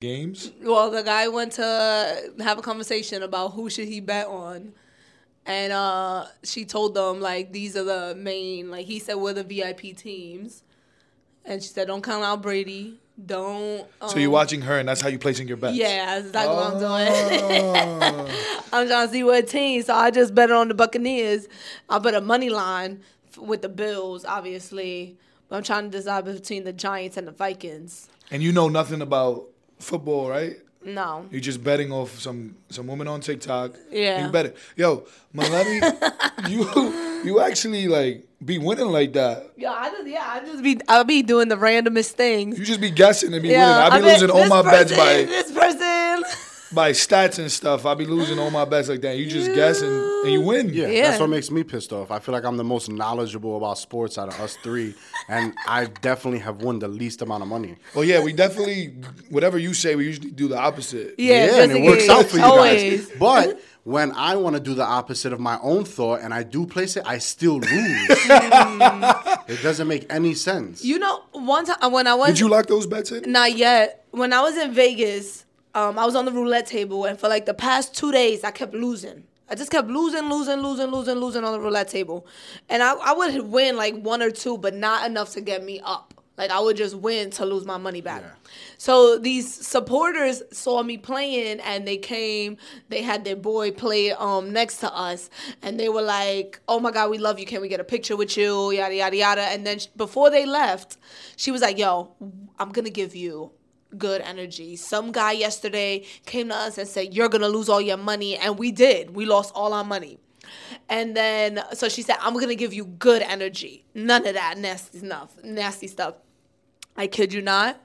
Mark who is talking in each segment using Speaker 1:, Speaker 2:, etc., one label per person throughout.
Speaker 1: games.
Speaker 2: Well, the guy went to have a conversation about who should he bet on. And uh, she told them like these are the main like he said we're the VIP teams. And she said don't count out Brady. Don't um,
Speaker 1: So you're watching her, and that's how you placing your bets.
Speaker 2: Yeah, that's exactly what I'm doing. I'm trying to see what team. So I just bet on the Buccaneers. I bet a money line with the Bills, obviously. But I'm trying to decide between the Giants and the Vikings.
Speaker 1: And you know nothing about football, right?
Speaker 2: No.
Speaker 1: You're just betting off some some woman on TikTok.
Speaker 2: Yeah.
Speaker 1: You bet it. Yo, Maleni, you you actually like be winning like that.
Speaker 2: Yeah, I just yeah, I just be I'll be doing the randomest things.
Speaker 1: You just be guessing and be
Speaker 2: yeah,
Speaker 1: winning. I be
Speaker 2: bet
Speaker 1: losing all
Speaker 2: this
Speaker 1: my bets by
Speaker 2: this person.
Speaker 1: by stats and stuff. I be losing all my bets like that. You just guess and, and you win.
Speaker 3: Yeah,
Speaker 2: Yeah.
Speaker 3: that's what makes me pissed off. I feel like I'm the most knowledgeable about sports out of us three, and I definitely have won the least amount of money.
Speaker 1: Well, yeah, we definitely whatever you say, we usually do the opposite.
Speaker 2: Yeah, just
Speaker 3: and it works out for you
Speaker 2: Always.
Speaker 3: guys. But when I want to do the opposite of my own thought and I do place it, I still lose. it doesn't make any sense.
Speaker 2: You know, one time when I went
Speaker 1: Did you lock those bets in?
Speaker 2: Not yet. When I was in Vegas, um, I was on the roulette table, and for like the past two days, I kept losing. I just kept losing, losing, losing, losing, losing on the roulette table, and I, I would win like one or two, but not enough to get me up. Like I would just win to lose my money back.
Speaker 3: Yeah.
Speaker 2: So these supporters saw me playing, and they came. They had their boy play um next to us, and they were like, "Oh my God, we love you. Can we get a picture with you?" Yada yada yada. And then before they left, she was like, "Yo, I'm gonna give you." Good energy. Some guy yesterday came to us and said, You're gonna lose all your money. And we did. We lost all our money. And then so she said, I'm gonna give you good energy. None of that nasty stuff. Nasty stuff. I kid you not.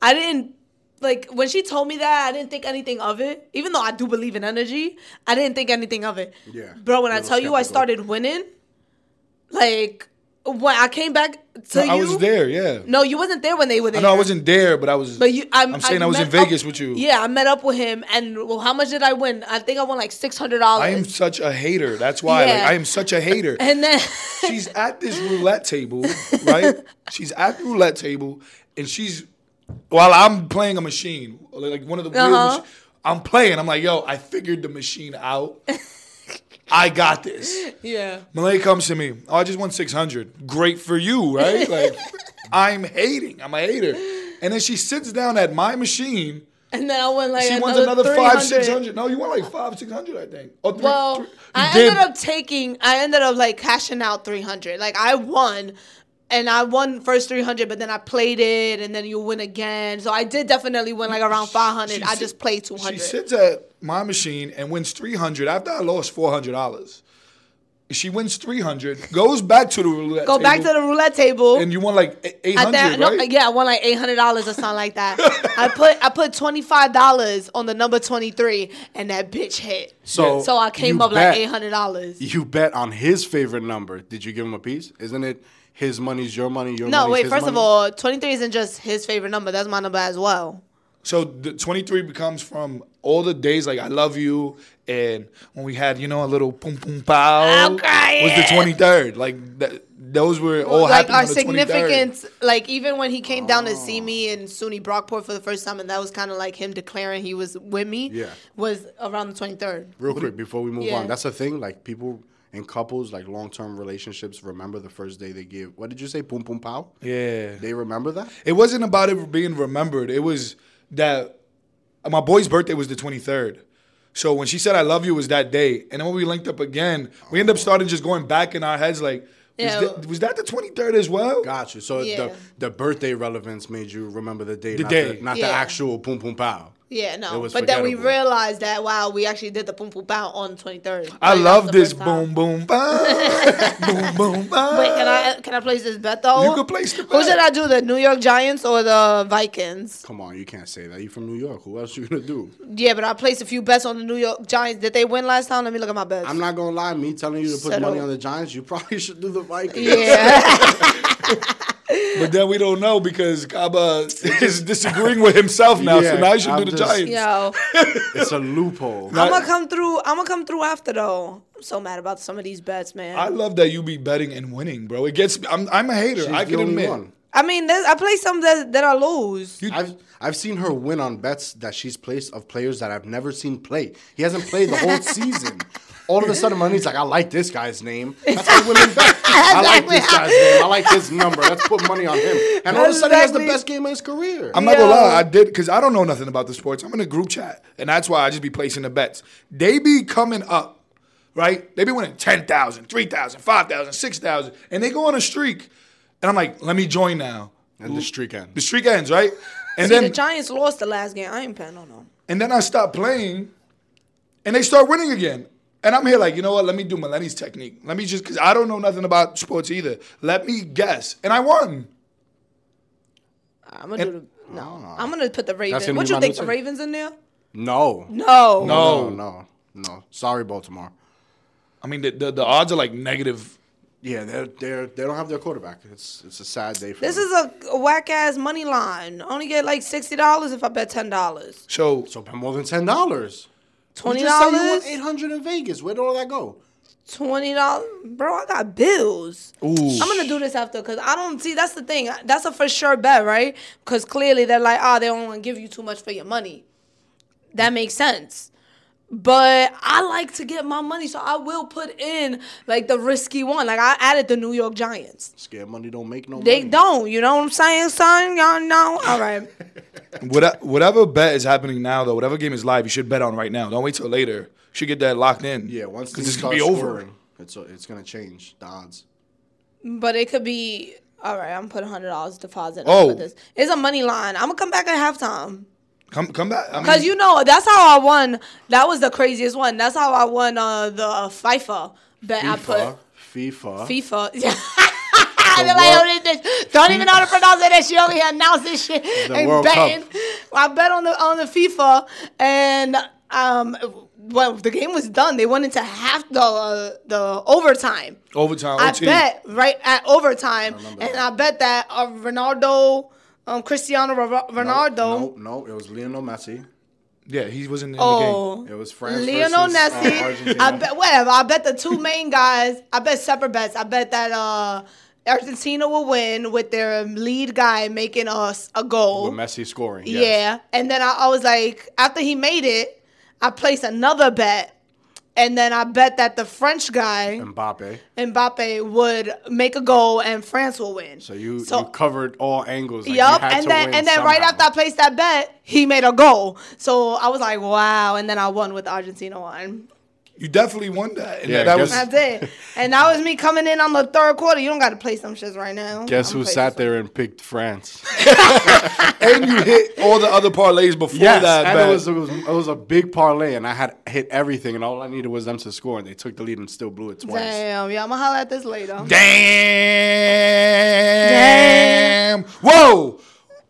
Speaker 2: I didn't like when she told me that, I didn't think anything of it. Even though I do believe in energy, I didn't think anything of it.
Speaker 3: Yeah.
Speaker 2: Bro, when I tell you I started winning, like when I came back to you
Speaker 1: I was there, yeah.
Speaker 2: No, you wasn't there when they were there.
Speaker 1: I know I wasn't there, but I was.
Speaker 2: But you, I'm,
Speaker 1: I'm saying I, was in Vegas
Speaker 2: up-
Speaker 1: with you.
Speaker 2: Yeah, I met up with him, and well, how much did I win? I think I won like six hundred dollars.
Speaker 1: I am such a hater. That's why. Like,
Speaker 2: Yeah.
Speaker 1: I am such a hater.
Speaker 2: and then
Speaker 1: she's at this roulette table, right? she's at the roulette table, and she's while I'm playing a machine, like one of the
Speaker 2: Uh-huh.
Speaker 1: I'm playing. I'm like, yo, I figured the machine out. I got this.
Speaker 2: yeah,
Speaker 1: Malay comes to me. Oh, I just won 600. Great for you, right? Like, I'm hating. I'm a hater. And then she sits down at my machine.
Speaker 2: and then I won like
Speaker 1: She
Speaker 2: another,
Speaker 1: wants another five, six hundred. No, you want like five, six hundred, I think. Oh, three,
Speaker 2: Well,
Speaker 1: three-
Speaker 2: I
Speaker 1: did.
Speaker 2: ended up taking. I ended up like cashing out three hundred. Like I won. And I won first 300, but then I played it, and then you win again. So I did definitely win like around 500.
Speaker 1: She
Speaker 2: I
Speaker 1: sit-
Speaker 2: just played
Speaker 1: She sits at my machine and wins 300 after I lost $400. She wins 300, goes back to the roulette
Speaker 2: Go back to
Speaker 1: table,
Speaker 2: the roulette table.
Speaker 1: and you won like eight-
Speaker 2: I
Speaker 1: 800,
Speaker 2: think, no,
Speaker 1: right?
Speaker 2: yeah, I won like eight hundred dollars or something like that. I put I put twenty five dollars on the number twenty three, and that bitch hit.
Speaker 3: So
Speaker 2: so I came up
Speaker 3: bet-
Speaker 2: like eight hundred dollars.
Speaker 3: You bet on his favorite number. Did you give him a piece? Isn't it his money's your money? Your
Speaker 2: No,
Speaker 3: money's
Speaker 2: wait.
Speaker 3: his
Speaker 2: First of
Speaker 3: money?
Speaker 2: all, twenty three isn't just his favorite number. That's my number as well.
Speaker 1: So the 23 becomes from all the days like I love you and when we had, you know, a little pum pum pow
Speaker 2: I'm crying.
Speaker 1: was the 23rd. Like that, those were all
Speaker 2: like
Speaker 1: happening
Speaker 2: our
Speaker 1: on the 23rd.
Speaker 2: significance, like even when he came down to oh. see me in SUNY Brockport for the first time, and that was kind of like him declaring he was with me.
Speaker 3: Yeah.
Speaker 2: was around the twenty third.
Speaker 3: Real quick before we move
Speaker 2: Yeah.
Speaker 3: on, that's a thing. Like people in couples, like long term relationships, remember the first day they give. What did you say? Pum pum pow.
Speaker 1: Yeah.
Speaker 3: They remember that.
Speaker 1: It wasn't about it being remembered. It was that my boy's birthday was the 23rd. So when she said I love you was that day. And then when we linked up again, we ended up oh. starting just going back in our heads like, was,
Speaker 2: Yeah.
Speaker 1: that, was that the 23rd as well?
Speaker 3: Gotcha. So
Speaker 2: Yeah.
Speaker 3: the the birthday relevance made you remember the day,
Speaker 1: The
Speaker 3: not
Speaker 1: day.
Speaker 3: the, not the actual pum pum pow.
Speaker 2: Yeah,
Speaker 3: It
Speaker 2: no.
Speaker 3: was
Speaker 2: But then we realized that wow, we actually did the boom boom bow on the twenty third.
Speaker 1: I love this boom boom bam, boom boom bam.
Speaker 2: Wait, can I can I place this bet though?
Speaker 1: You could place the
Speaker 2: Who should I do? The New York Giants or the Vikings?
Speaker 3: Come on, you can't say that. You from New York. Who else you gonna do?
Speaker 2: Yeah, but I placed a few bets on the New York Giants. Did they win last time? Let me look at my bets.
Speaker 3: I'm not gonna lie. Me telling you to put
Speaker 2: Settle.
Speaker 3: money on the Giants, you probably should do the Vikings.
Speaker 2: Yeah.
Speaker 1: But then we don't know because Kaba is disagreeing with himself now. so now you should
Speaker 3: I'm
Speaker 1: do the
Speaker 3: just-
Speaker 1: Giants.
Speaker 2: Yo,
Speaker 3: it's a loophole.
Speaker 2: I'm gonna come through. I'm gonna come through after though. I'm so mad about some of these bets, man.
Speaker 1: I love that you be betting and winning, bro. It gets. I'm. I'm a hater.
Speaker 3: She's
Speaker 1: I
Speaker 3: the
Speaker 1: can
Speaker 3: only
Speaker 1: admit.
Speaker 3: one.
Speaker 2: I mean, there's, I play some that that I lose.
Speaker 3: I've I've seen her win on bets that she's placed of players that I've never seen play. He hasn't played the whole season. All of a sudden, money's like, I like this guy's name. That's how women bet. I like this guy's name. I like his number. Let's put money on him. And all of a sudden, he has the best game of his career.
Speaker 1: I'm not gonna lie, I did because I don't know nothing about the sports. I'm in a group chat, and that's why I just be placing the bets. They be coming up, right? They be winning 10,000, 3,000, 5,000, 6,000, and they go on a streak. And I'm like, let me join now.
Speaker 3: and the streak ends.
Speaker 1: The streak ends, right? And
Speaker 2: See, the Giants lost the last game. I ain't paying no no.
Speaker 1: and then I stop playing, and they start winning again. And I'm here like, you know what? Let me do Maleni's technique. Let me just because I don't know nothing about sports either. Let me guess, and I won.
Speaker 2: I'm gonna do the no. I'm gonna put the Ravens.
Speaker 3: gonna
Speaker 2: What
Speaker 3: be
Speaker 2: you
Speaker 3: my
Speaker 2: think?
Speaker 3: new
Speaker 2: The
Speaker 3: thing.
Speaker 2: Ravens in there?
Speaker 3: No.
Speaker 2: No.
Speaker 1: No.
Speaker 3: No, no, no. Sorry, Baltimore.
Speaker 1: I mean, the, the, the odds are like negative.
Speaker 3: Yeah, they're they're they don't have their quarterback. It's it's a sad day for
Speaker 2: This
Speaker 3: them.
Speaker 2: is a, a whack ass money line. Only get like sixty dollars if I bet ten dollars.
Speaker 1: So
Speaker 3: so bet more than ten dollars.
Speaker 2: Twenty
Speaker 3: You just said you won
Speaker 2: dollars.
Speaker 3: eight hundred in Vegas. Where did all that go?
Speaker 2: Twenty dollars, bro. I got bills.
Speaker 1: Ooh.
Speaker 2: I'm gonna do this after because I don't see. That's the thing. That's a for sure bet, right? Because clearly they're like, oh, they don't want to give you too much for your money. That makes sense. But I like to get my money, so I will put in like the risky one. Like I added the New York Giants.
Speaker 3: Scared money don't make no
Speaker 2: They
Speaker 3: money.
Speaker 2: don't. You know what I'm saying, son? Y'all know. All right.
Speaker 1: What- whatever bet is happening now, though, whatever game is live, you should bet on right now. Don't wait till later. You should get that locked in.
Speaker 3: Yeah, once
Speaker 1: because
Speaker 3: these
Speaker 1: it's gonna be over.
Speaker 3: scoring, it's it's gonna change the odds.
Speaker 2: But it could be all right. I'm putting hundred dollars deposit.
Speaker 1: Oh.
Speaker 2: Oh, this it's a money line. I'm gonna come back at halftime
Speaker 1: Come, come back. I mean,
Speaker 2: because you know that's how I won. That was the craziest one. That's how I won uh, the FIFA bet. I put
Speaker 3: FIFA, FIFA.
Speaker 2: FIFA. They're like, oh, this, this, don't even know how to pronounce it. She only here announce this shit and
Speaker 3: World
Speaker 2: betting.
Speaker 3: Cup.
Speaker 2: I bet on the on the FIFA and um. Well, the game was done. They went into half the uh, the overtime.
Speaker 1: overtime.
Speaker 2: I
Speaker 1: OT.
Speaker 2: bet right at overtime,
Speaker 3: remember
Speaker 2: and
Speaker 3: that.
Speaker 2: I bet that uh, Ronaldo, um, Cristiano Ronaldo.
Speaker 3: No, no, it was Lionel Messi.
Speaker 1: Yeah, he wasn't in the
Speaker 2: Oh,
Speaker 3: It was France
Speaker 2: Lionel
Speaker 3: versus, uh,
Speaker 2: Messi.
Speaker 3: Argentina.
Speaker 2: I bet whatever. I bet the two main guys. I bet separate bets. I bet that uh, Argentina will win with their lead guy making us a goal.
Speaker 3: With Messi scoring. yes.
Speaker 2: Yeah, and then I, I was like, after he made it, I placed another bet, and then I bet that the French guy.
Speaker 3: Mbappe.
Speaker 2: Mbappe would make a goal and France will win.
Speaker 3: So you,
Speaker 2: So-
Speaker 3: you covered all angles. Like had
Speaker 2: and then and then right after I placed that bet, he made a goal. So I was like, wow, and then I won with Argentina one.
Speaker 1: You definitely won that. And
Speaker 3: Yeah,
Speaker 1: that
Speaker 3: guess-
Speaker 1: was
Speaker 2: That's it. And that was me coming in on the third quarter. You don't got to play some shits right now.
Speaker 3: Guess
Speaker 2: I'm
Speaker 3: who sat
Speaker 2: some-
Speaker 3: there and picked France?
Speaker 1: and you hit all the other parlays before
Speaker 3: yes,
Speaker 1: that.
Speaker 3: and it was, it was it was a big parlay, and I had hit everything, and all I needed was them to score, and they took the lead and still blew it twice.
Speaker 2: Damn, yeah, I'm gonna holler at this later.
Speaker 1: Damn. Damn. Whoa.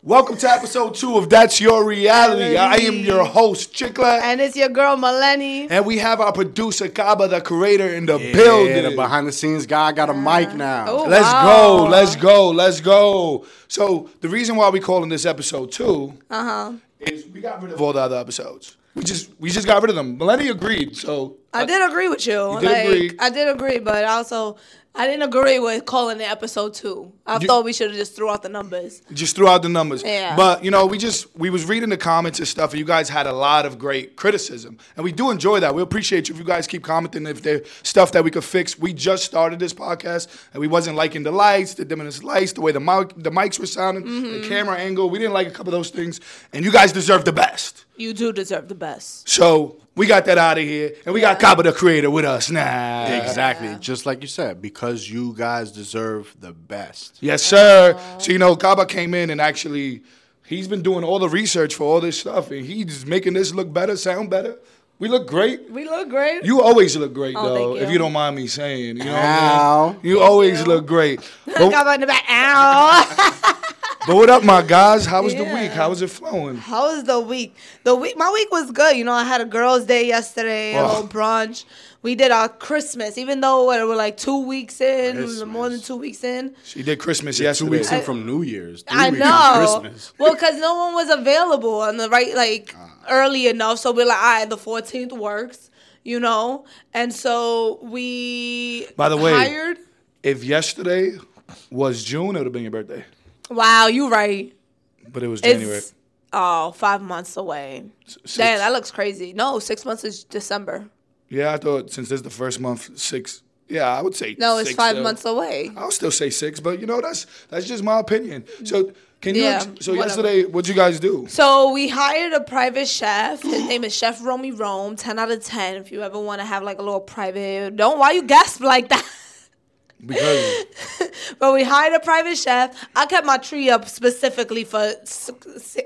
Speaker 1: Welcome to episode two of That's Your Reality. I am your host, Chicklet.
Speaker 2: And it's your girl Maleni.
Speaker 1: And we have our producer, Kaba, the creator, in the
Speaker 3: Yeah,
Speaker 1: building.
Speaker 3: the behind the scenes guy got a mic now.
Speaker 2: Oh.
Speaker 1: Let's
Speaker 2: Wow.
Speaker 1: go. Let's go. Let's go. So the reason why we're calling this episode two
Speaker 2: Uh-huh.
Speaker 1: is we got rid of all the other episodes. We just we just got rid of them. Maleni agreed. So
Speaker 2: I did agree with you.
Speaker 1: did
Speaker 2: like,
Speaker 1: agree.
Speaker 2: I did agree, but also I didn't agree with calling it episode two. I
Speaker 1: You-
Speaker 2: thought we should have just threw out the numbers.
Speaker 1: just threw out the numbers.
Speaker 2: Yeah.
Speaker 1: But you know, we just we was reading the comments and stuff, and you guys had a lot of great criticism, and we do enjoy that. We appreciate you if you guys keep commenting if there's stuff that we could fix. We just started this podcast, and we wasn't liking the lights, the diminished lights, the way the mic, the mics were sounding,
Speaker 2: Mm-hmm.
Speaker 1: the camera angle. We didn't like a couple of those things, and you guys deserve the best.
Speaker 2: You do deserve the best.
Speaker 1: So we got that out of here, and we got Kaba the creator with us now.
Speaker 3: Exactly, just like you said, because you guys deserve the best.
Speaker 1: Yes, sir. So you know, Kaba came in and actually, he's been doing all the research for all this stuff, and he's making this look better, sound better. We look great.
Speaker 2: We look great.
Speaker 1: You always look great,
Speaker 2: Oh,
Speaker 1: though.
Speaker 2: thank
Speaker 1: If
Speaker 2: you.
Speaker 1: you don't mind me saying, you know, what
Speaker 3: Ow.
Speaker 1: I mean? you always look great.
Speaker 2: Got
Speaker 1: But,
Speaker 2: in the back. Ow.
Speaker 1: but what up, my guys? How was the week? How was it flowing?
Speaker 2: How was the week? The week, my week was good. You know, I had a girls' day yesterday, a
Speaker 1: Oh.
Speaker 2: little brunch. We did our Christmas, even though what, we're like two weeks in,
Speaker 3: Christmas.
Speaker 2: more than two weeks in.
Speaker 1: She did Christmas
Speaker 3: Two
Speaker 1: yesterday.
Speaker 3: weeks in from New Year's. Three
Speaker 2: I
Speaker 3: weeks
Speaker 2: know.
Speaker 3: From Christmas.
Speaker 2: Well, because no one was available on the right, like
Speaker 3: Ah.
Speaker 2: early enough. So we're like, all right, the 14th works, you know? And so we
Speaker 1: By the way-
Speaker 2: hired.
Speaker 1: If yesterday was June, it would have been your birthday.
Speaker 2: Wow, you right.
Speaker 1: but it was January.
Speaker 2: It's oh five months away.
Speaker 1: Six.
Speaker 2: Damn, that looks crazy. No, six months is December.
Speaker 1: Yeah, I thought since this is the first month, six. Yeah, I would say
Speaker 2: No, it's five
Speaker 1: still.
Speaker 2: months away.
Speaker 1: I'll still say six, but you know that's that's just my opinion. So can you?
Speaker 2: Yeah,
Speaker 1: so
Speaker 2: whatever.
Speaker 1: yesterday, what'd you guys do?
Speaker 2: So we hired a private chef. His name is Chef Romy Rome. Ten out of ten. If you ever want to have like a little private, don't why you gasp like that.
Speaker 1: Because
Speaker 2: But we hired a private chef. I kept my tree up specifically for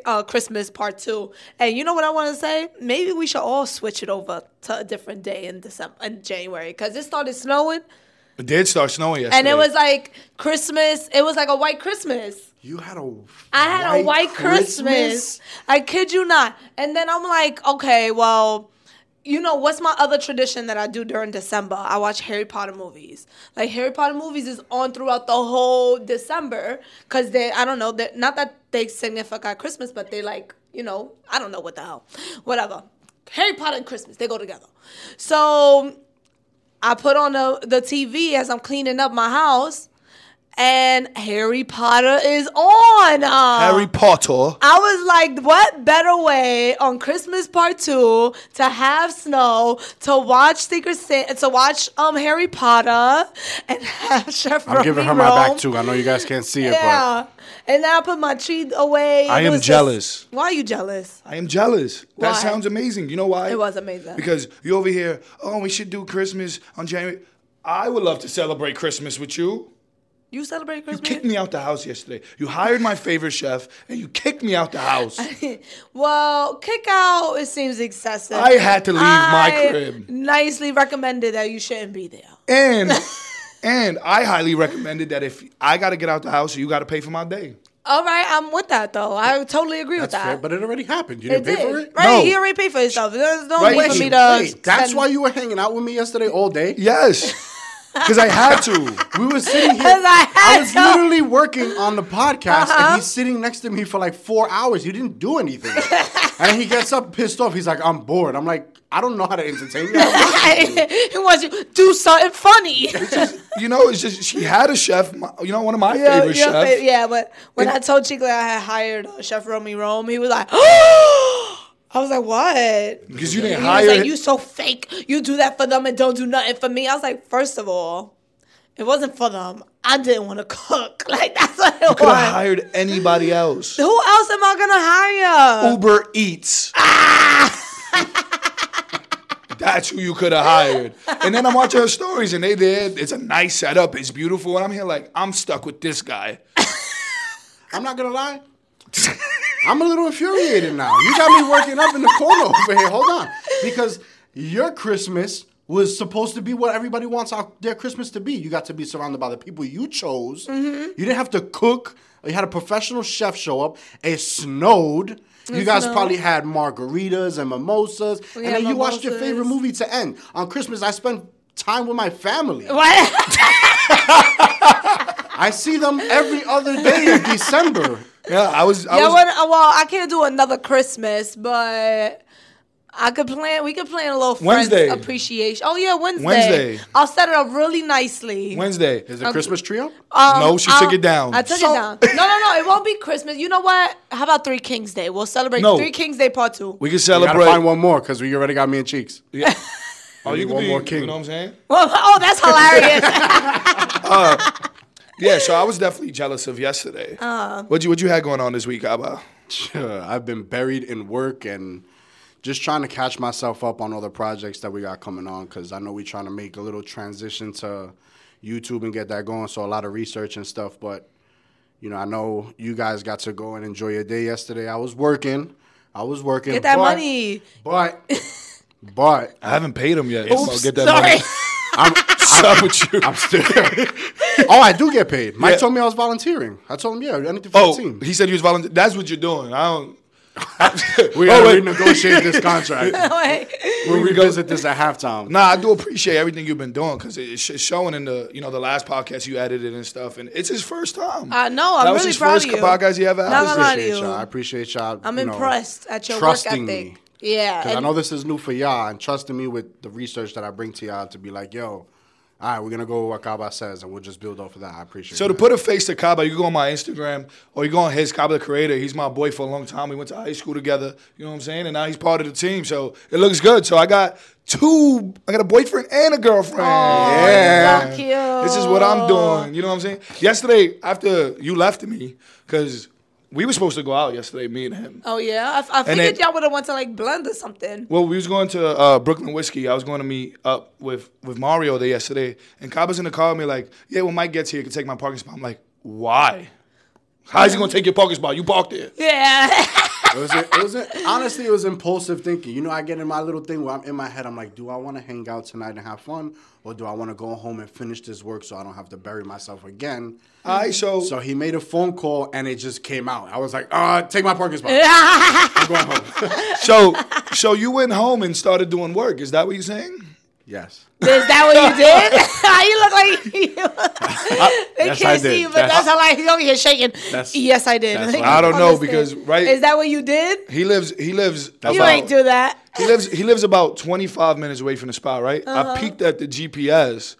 Speaker 2: uh, Christmas part two. And you know what I want to say? Maybe we should all switch it over to a different day in December, in January, because it started snowing,
Speaker 1: it did start snowing yesterday,
Speaker 2: and it was like Christmas. It was like a white Christmas.
Speaker 3: You had a.
Speaker 2: I had a white Christmas. I kid you not. And then I'm like, okay, well, you know what's my other tradition that I do during December? I watch Harry Potter movies. Like Harry Potter movies is on throughout the whole December because they, I don't know, they not that they signify Christmas, but they like, you know, I don't know what the hell, whatever. Harry Potter and Christmas, they go together. So I put on the, the TV as I'm cleaning up my house, and Harry Potter is on. Uh,
Speaker 1: Harry Potter.
Speaker 2: I was like, what better way on Christmas part two to have snow, to watch Secret Santa, to watch um Harry Potter, and have Chef
Speaker 3: I'm giving her
Speaker 2: Romy
Speaker 3: my back too. I know you guys can't see it,
Speaker 2: Yeah. And then I put my tree away.
Speaker 1: I
Speaker 2: It
Speaker 1: am
Speaker 2: was just-
Speaker 1: jealous.
Speaker 2: why are you jealous?
Speaker 1: I am jealous. That sounds amazing. You know why?
Speaker 2: It was amazing.
Speaker 1: Because you over here, oh, we should do Christmas on January. I would love to celebrate Christmas with you.
Speaker 2: You celebrate Christmas?
Speaker 1: You kicked me out the house yesterday. You hired my favorite chef and you kicked me out the house.
Speaker 2: Well, kick out, it seems excessive.
Speaker 1: I had to leave my crib.
Speaker 2: Nicely recommended that you shouldn't be there.
Speaker 1: And and I highly recommended that if I got to get out the house, you got to pay for my day.
Speaker 2: All right, I'm with that though. I totally agree
Speaker 3: That's
Speaker 2: with that.
Speaker 3: fair, but it already happened. You didn't pay
Speaker 2: did.
Speaker 3: for it.
Speaker 2: Right,
Speaker 1: No.
Speaker 2: he already paid for. There's no
Speaker 1: Right, wait,
Speaker 2: for me to.
Speaker 3: Wait, that's why you were hanging out with me yesterday all day.
Speaker 1: Yes. Because I had to.
Speaker 3: We were sitting here.
Speaker 2: I had
Speaker 3: was
Speaker 2: to.
Speaker 3: literally working on the podcast,
Speaker 2: Uh-huh.
Speaker 3: and he's sitting next to me for like four hours. You didn't do anything, and he gets up pissed off. He's like, "I'm bored." I'm like, "I don't know how to entertain you."
Speaker 2: he wants you to do something funny.
Speaker 1: You know, it's just she had a chef. You know, one of my
Speaker 2: yeah,
Speaker 1: favorite
Speaker 2: yeah,
Speaker 1: chefs.
Speaker 2: yeah, but when
Speaker 1: And-
Speaker 2: I told Chicle I had hired Chef Romy Rome, he was like, I was like, what?
Speaker 1: Because you didn't
Speaker 2: He
Speaker 1: hire.
Speaker 2: was like, you so fake. You do that for them and don't do nothing for me. I was like, first of all, it wasn't for them. I didn't want to cook. Like that's what it
Speaker 1: could
Speaker 2: was.
Speaker 1: have hired anybody else.
Speaker 2: Who else am I gonna hire?
Speaker 1: Uber Eats. Ah! That's who you could have hired. And then I'm watching her stories, and they did. It's a nice setup. It's beautiful, and I'm here like I'm stuck with this guy.
Speaker 3: I'm not gonna lie. I'm a little infuriated now. You got me working up in the corner over here. Hold on, because your Christmas was supposed to be what everybody wants our, their Christmas to be. You got to be surrounded by the people you chose.
Speaker 2: Mm-hmm.
Speaker 3: You didn't have to cook. You had a professional chef show up. It snowed. You guys
Speaker 2: snowed.
Speaker 3: probably had margaritas and mimosas, and
Speaker 2: had
Speaker 3: then you watched your favorite movie to end. On Christmas, I spent time with my family.
Speaker 2: What?
Speaker 3: I see them every other day in December.
Speaker 1: Yeah, I was. I
Speaker 2: yeah,
Speaker 1: was
Speaker 2: what, well, I can't do another Christmas, but I could plan. We could plan a little friends
Speaker 1: Wednesday.
Speaker 2: appreciation. Oh yeah, Wednesday.
Speaker 1: Wednesday.
Speaker 2: I'll set it up really nicely.
Speaker 1: Wednesday.
Speaker 3: Is the Christmas tree up?
Speaker 2: Um,
Speaker 1: No, she
Speaker 2: I'll-
Speaker 1: took it down.
Speaker 2: I took
Speaker 3: So-
Speaker 2: it down. No, no, no. It won't be Christmas. You know what? How about Three Kings Day? We'll celebrate
Speaker 1: No.
Speaker 2: Three Kings Day Part Two.
Speaker 1: We can
Speaker 3: You gotta
Speaker 1: celebrate.
Speaker 3: find one more because we already got me and cheeks.
Speaker 1: Yeah. Oh, you can
Speaker 3: one
Speaker 1: be,
Speaker 3: more king.
Speaker 1: You know what I'm saying?
Speaker 2: Well, oh, that's hilarious.
Speaker 1: Yeah. So I was definitely jealous of yesterday.
Speaker 2: Uh.
Speaker 1: what you what you had going on this week, Kaba?
Speaker 3: I've been buried in work and just trying to catch myself up on all the projects that we got coming on because I know we're trying to make a little transition to YouTube and get that going. So a lot of research and stuff. But you know, I know you guys got to go and enjoy your day yesterday. I was working. I was working.
Speaker 2: Get that
Speaker 3: but-
Speaker 2: money.
Speaker 3: But but
Speaker 1: I haven't paid him yet.
Speaker 2: Oops,
Speaker 1: I'll get that
Speaker 2: sorry.
Speaker 1: money.
Speaker 3: I'm,
Speaker 1: What's up with you?
Speaker 3: I'm still. oh, I do get paid. Mike
Speaker 1: Yeah.
Speaker 3: told me I was volunteering. I told him, yeah, anything for
Speaker 1: Oh,
Speaker 3: the team.
Speaker 1: he said he was volunteering. That's what you're doing. I don't.
Speaker 3: We
Speaker 1: Oh,
Speaker 3: gotta
Speaker 1: wait.
Speaker 3: renegotiate this contract. We'll revisit this at halftime.
Speaker 1: Nah, I do appreciate everything you've been doing because it's sh- showing in the you know the last podcast you edited and stuff, and it's his first time.
Speaker 2: I know. I'm
Speaker 1: that was
Speaker 2: really
Speaker 1: his
Speaker 2: proud
Speaker 1: first
Speaker 2: of you.
Speaker 1: podcast he ever
Speaker 2: Not
Speaker 1: had.
Speaker 2: gonna lie to
Speaker 3: appreciate
Speaker 2: you.
Speaker 3: y'all. I appreciate y'all.
Speaker 2: I'm
Speaker 3: you know,
Speaker 2: impressed at your work
Speaker 3: trusting
Speaker 2: ethic.
Speaker 3: me.
Speaker 2: Yeah.
Speaker 3: Because I
Speaker 2: and-
Speaker 3: know this is new for y'all and trusting me with the research that I bring to y'all to be like, yo, All right, we're gonna go with what Kaba says, and we'll just build off of that. I appreciate. It.
Speaker 1: So to put a face to Kaba, you go on my Instagram or you go on his Kaba the Creator. He's my boy for a long time. We went to high school together. You know what I'm saying? And now he's part of the team. So it looks good. So I got two. I got a boyfriend and a girlfriend.
Speaker 2: Oh,
Speaker 1: yeah.
Speaker 2: so cute.
Speaker 1: This is what I'm doing. You know what I'm saying? Yesterday, after you left me, because we were supposed to go out yesterday, me and him.
Speaker 2: Oh yeah, I, I figured
Speaker 1: then-
Speaker 2: y'all would have went to like blend or something.
Speaker 1: Well, we was going to uh, Brooklyn Whiskey. I was going to meet up with, with Mario there yesterday, and Kaba's in the car with me like, yeah, when Mike gets here, he can take my parking spot. I'm like, why? How is he gonna take your parking spot? You parked there.
Speaker 2: Yeah.
Speaker 3: It was, it was honestly, it was impulsive thinking. You know, I get in my little thing where I'm in my head. I'm like, do I want to hang out tonight and have fun, or do I want to go home and finish this work so I don't have to bury myself again?
Speaker 1: All right, so,
Speaker 3: So he made a phone call and it just came out. I was like, uh, take my parking spot. I'm going home.
Speaker 1: so so you went home and started doing work. Is that what you're saying?
Speaker 3: Yes.
Speaker 2: Is that what you did? you look like you. they
Speaker 3: Yes,
Speaker 2: can't
Speaker 3: did.
Speaker 2: see you, but
Speaker 3: That's-
Speaker 2: that's, how like he's over here shaking.
Speaker 3: That's-
Speaker 2: yes, I did.
Speaker 3: that's what
Speaker 1: I don't know because right.
Speaker 2: Is that what you did?
Speaker 1: he lives. He lives.
Speaker 3: That's
Speaker 2: You
Speaker 1: about-
Speaker 2: ain't do that.
Speaker 1: He lives. He lives about 25 minutes away from the spot. Right.
Speaker 2: Uh-huh.
Speaker 1: I peeked at the GPS,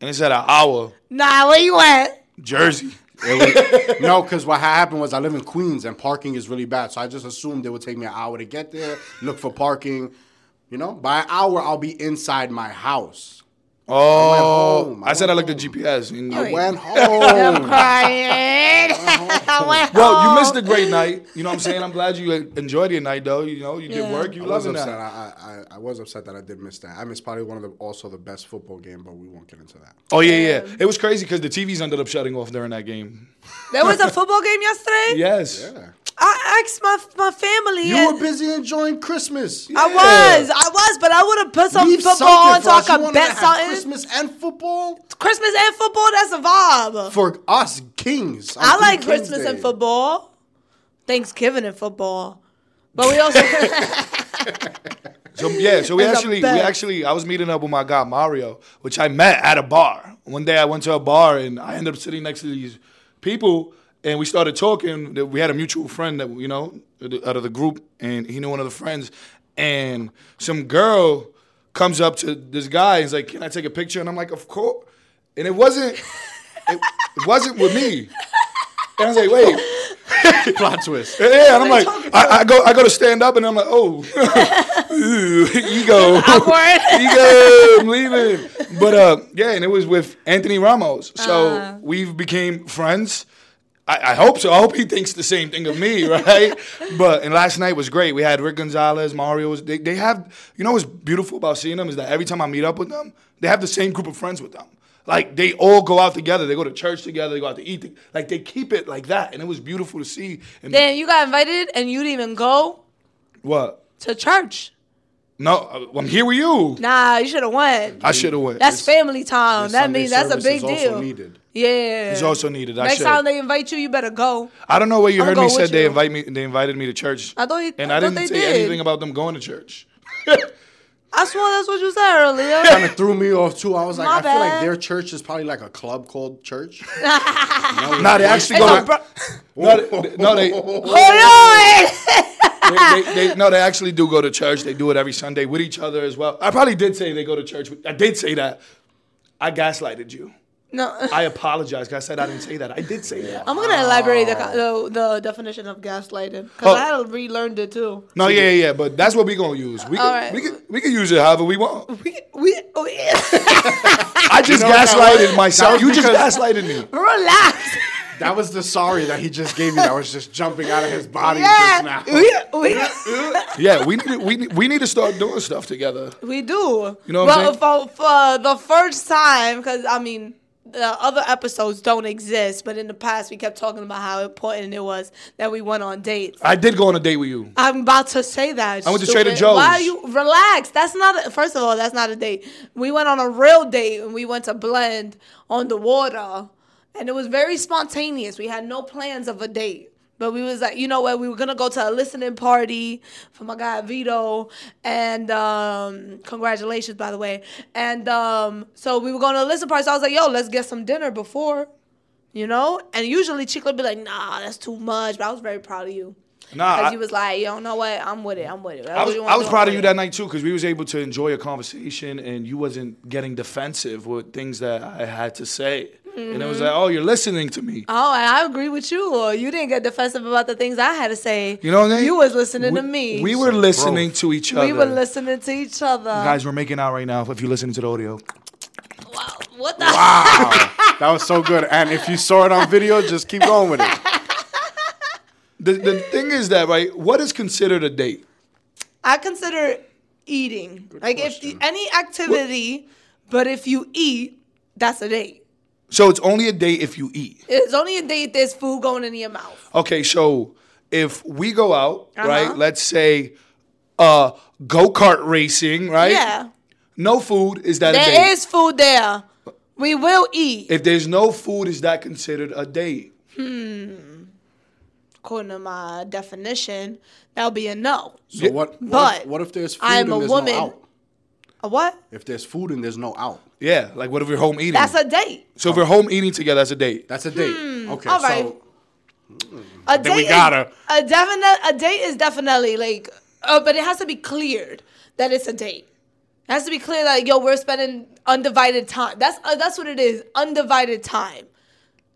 Speaker 1: and it said an hour.
Speaker 2: Nah, where you went?
Speaker 1: Jersey.
Speaker 3: It was- no, because what happened was I live in Queens and parking is really bad. So I just assumed it would take me an hour to get there, look for parking. You know, by an hour I'll be inside my house.
Speaker 1: Oh,
Speaker 3: home.
Speaker 1: I,
Speaker 3: I
Speaker 1: said I
Speaker 3: went
Speaker 1: looked at. GPS. and-
Speaker 3: I went home.
Speaker 2: I'm
Speaker 3: home.
Speaker 2: crying. I went
Speaker 1: Well, you missed a great night. You know what I'm saying? I'm glad you enjoyed your night, though. You know, you did work. You
Speaker 3: I was upset.
Speaker 1: that.
Speaker 3: I, I, I was upset that I did miss that. I missed probably one of the also the best football game, but we won't get into that.
Speaker 1: Oh yeah, yeah. It was crazy because the TVs ended up shutting off during that game.
Speaker 2: There was a football game yesterday.
Speaker 1: Yes.
Speaker 3: Yeah.
Speaker 2: I asked my my family.
Speaker 3: You were busy enjoying Christmas.
Speaker 2: I was, I was, but I would have put some
Speaker 3: Leave
Speaker 2: football on
Speaker 3: something
Speaker 2: so
Speaker 3: for
Speaker 2: I could bet something.
Speaker 3: Christmas and football
Speaker 2: Christmas and football, that's a vibe.
Speaker 3: for us kings.
Speaker 2: I like Christmas and football, Thanksgiving and football, but we also
Speaker 1: So yeah, so we actually we actually I was meeting up with my guy Mario, which I met at a bar. One day I went to a bar and I ended up sitting next to these people and we started talking. We had a mutual friend that you know out of the group, and he knew one of the friends. And some girl comes up to this guy and is like, "Can I take a picture?" And I'm like, "Of course." And it wasn't it, it wasn't with me. And I was like, "Wait."
Speaker 3: plot twist.
Speaker 1: Yeah, and I'm like, I, I go, I go to stand up, and I'm like, oh, Ooh, ego, ego, I'm leaving. But uh, yeah, and it was with Anthony Ramos, so
Speaker 2: Uh.
Speaker 1: we became friends. I, I hope so. I hope he thinks the same thing of me, right? but and last night was great. We had Rick Gonzalez, Mario. Was, they they have you know what's beautiful about seeing them is that every time I meet up with them, they have the same group of friends with them. Like they all go out together. They go to church together. They go out to eat. like they keep it like that, and it was beautiful to see. And
Speaker 2: then you got invited and you didn't even go
Speaker 1: what?
Speaker 2: to church.
Speaker 1: No, uh, I'm here with you.
Speaker 2: Nah, you should have went.
Speaker 1: I should have went.
Speaker 2: That's family time. That means that's a big deal.
Speaker 3: Needed.
Speaker 2: Yeah,
Speaker 1: It's also needed. I
Speaker 2: Next
Speaker 1: should.
Speaker 2: time they invite you, you better go.
Speaker 1: I don't know where you
Speaker 2: I'ma
Speaker 1: heard me said they
Speaker 2: you.
Speaker 1: invite me. They invited me to church.
Speaker 2: I thought you-
Speaker 1: and
Speaker 2: I
Speaker 1: I,
Speaker 2: thought
Speaker 1: didn't say
Speaker 2: did.
Speaker 1: anything about them going to church.
Speaker 2: I swear that's what you said earlier.
Speaker 3: Kind of threw me off too. I was like,
Speaker 2: My
Speaker 3: I feel like their church is probably like a club called church.
Speaker 1: no, they actually
Speaker 2: It's
Speaker 1: go. To, no, they, no, they,
Speaker 2: Hold on.
Speaker 1: they, they, they, no, they actually do go to church. They do it every Sunday with each other as well. I probably did say they go to church. I did say that. I gaslighted you.
Speaker 2: No,
Speaker 1: I apologize. 'cause I said I didn't say that. I did say that.
Speaker 2: I'm gonna elaborate the, co- oh. the the definition of gaslighting because
Speaker 1: Oh.
Speaker 2: I had relearned it too.
Speaker 1: No, yeah, yeah, yeah, but that's what we gonna use. We can,
Speaker 2: All right.
Speaker 1: we can, we can use it however we want.
Speaker 2: We we, we
Speaker 1: I just
Speaker 3: know what that
Speaker 1: gaslighted
Speaker 3: was?
Speaker 1: myself.
Speaker 3: That
Speaker 1: You
Speaker 3: was
Speaker 1: just
Speaker 3: because-
Speaker 1: gaslighted me.
Speaker 2: relax.
Speaker 3: That was the sorry that he just gave me. That was just jumping out of his body
Speaker 2: Yeah,
Speaker 3: just now.
Speaker 2: we, we,
Speaker 1: Yeah, we need, we need, we need to start doing stuff together.
Speaker 2: we do.
Speaker 1: You know what I'm
Speaker 2: but for, for the first time, because I mean, the other episodes don't exist, but in the past we kept talking about how important it was that we went on dates.
Speaker 1: I did go on a date with you.
Speaker 2: I'm about to say that.
Speaker 1: I went to
Speaker 2: stupid.
Speaker 1: Trader Joe's.
Speaker 2: Why are you relax? That's not. A, first of all, that's not a date. We went on a real date and we went to blend on the water, and it was very spontaneous. We had no plans of a date. But we was like, you know what? We were gonna go to a listening party for my guy Vito, and um, congratulations, by the way. And um, so we were going to a listening party. So I was like, yo, let's get some dinner before, you know. And usually Chico would be like, nah, that's too much. But I was very proud of you.
Speaker 1: Nah,
Speaker 2: because
Speaker 1: I-
Speaker 2: you was like, you don't know what, I'm with it, I'm with it.
Speaker 1: I was, I was proud of you that night too because we was able to enjoy a conversation and you wasn't getting defensive with things that I had to say. And it was
Speaker 2: Mm-hmm.
Speaker 1: like, oh, you're listening to me.
Speaker 2: Oh, and I agree with you. Or you didn't get defensive about the things I had to say.
Speaker 1: You know what I mean?
Speaker 2: You was listening
Speaker 1: we,
Speaker 2: to me.
Speaker 1: We were listening to each other.
Speaker 2: We were listening to each other.
Speaker 1: Guys, we're making out right now if you're listening to the audio.
Speaker 2: wow. What the?
Speaker 3: Wow, that was so good. And if you saw it on video, just keep going with it.
Speaker 1: The, the thing is that, right, what is considered a date?
Speaker 2: I consider eating like if the, any activity, but if you eat, that's a date.
Speaker 1: So it's only a date if you eat.
Speaker 2: It's only a date. if There's food going in your mouth.
Speaker 1: Okay, so if we go out,
Speaker 2: Uh-huh.
Speaker 1: right, let's say uh go kart racing, right?
Speaker 2: Yeah,
Speaker 1: No food, is that a date?
Speaker 2: there is food there. We will eat.
Speaker 1: If there's no food, is that considered a date?
Speaker 2: According to my definition, that'll be a no.
Speaker 3: So what? What,
Speaker 2: But
Speaker 3: if, what if there's food
Speaker 2: I'm
Speaker 3: and
Speaker 2: a
Speaker 3: there's
Speaker 2: woman.
Speaker 3: no out?
Speaker 2: A what?
Speaker 3: If there's food and there's no out,
Speaker 1: Yeah, like what if we're home eating?
Speaker 2: That's a date.
Speaker 1: so if we're home eating together, that's a date.
Speaker 3: that's a date. okay,
Speaker 2: Hmm. all right.
Speaker 3: so
Speaker 2: A
Speaker 3: Then
Speaker 2: date
Speaker 3: we gotta-
Speaker 2: a definite a date is definitely like uh, but it has to be cleared that it's a date. It has to be clear that yo we're spending undivided time. That's uh, that's what it is, undivided time.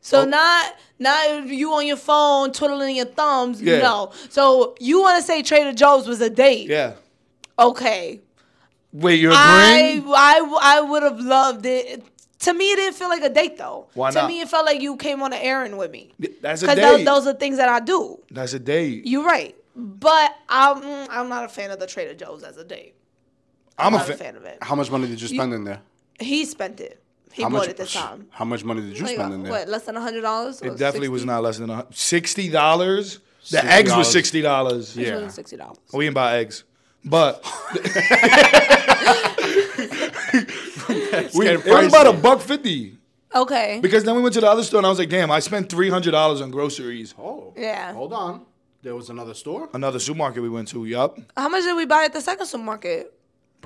Speaker 2: So
Speaker 3: Oh.
Speaker 2: not not you on your phone twiddling your thumbs.
Speaker 1: Yeah.
Speaker 2: No. So you want to say Trader Joe's was a date?
Speaker 1: Yeah.
Speaker 2: Okay.
Speaker 1: Wait, you're
Speaker 2: I
Speaker 1: agreeing?
Speaker 2: I I I would have loved it. To me, it didn't feel like a date though.
Speaker 1: Why
Speaker 2: to
Speaker 1: not?
Speaker 2: me, it felt like you came on an errand with me.
Speaker 1: That's a
Speaker 2: Because
Speaker 1: date.
Speaker 2: those, those are things that I do.
Speaker 1: that's a date.
Speaker 2: You're right. But I'm I'm not a fan of the Trader Joe's as a date.
Speaker 1: I'm a
Speaker 2: not
Speaker 1: fan.
Speaker 2: a fan of it.
Speaker 3: how much money did you spend in there?
Speaker 2: He spent it. He
Speaker 3: How
Speaker 2: bought
Speaker 3: much?
Speaker 2: it this time.
Speaker 3: How much money did you
Speaker 2: Like,
Speaker 3: spend in there?
Speaker 2: what, less than a hundred dollars?
Speaker 1: It definitely was not less than a, sixty dollars. The eggs were
Speaker 3: $60.
Speaker 1: sixty dollars.
Speaker 3: Yeah.
Speaker 2: sixty dollars.
Speaker 1: We didn't buy eggs, but we,
Speaker 3: getting
Speaker 1: it was about a buck fifty.
Speaker 2: Okay.
Speaker 1: Because then we went to the other store and I was like, damn, I spent three hundred dollars on groceries.
Speaker 3: Oh,
Speaker 2: Yeah.
Speaker 3: Hold on. There was another store.
Speaker 1: Another supermarket we went to. Yup,
Speaker 2: How much did we buy at the second supermarket?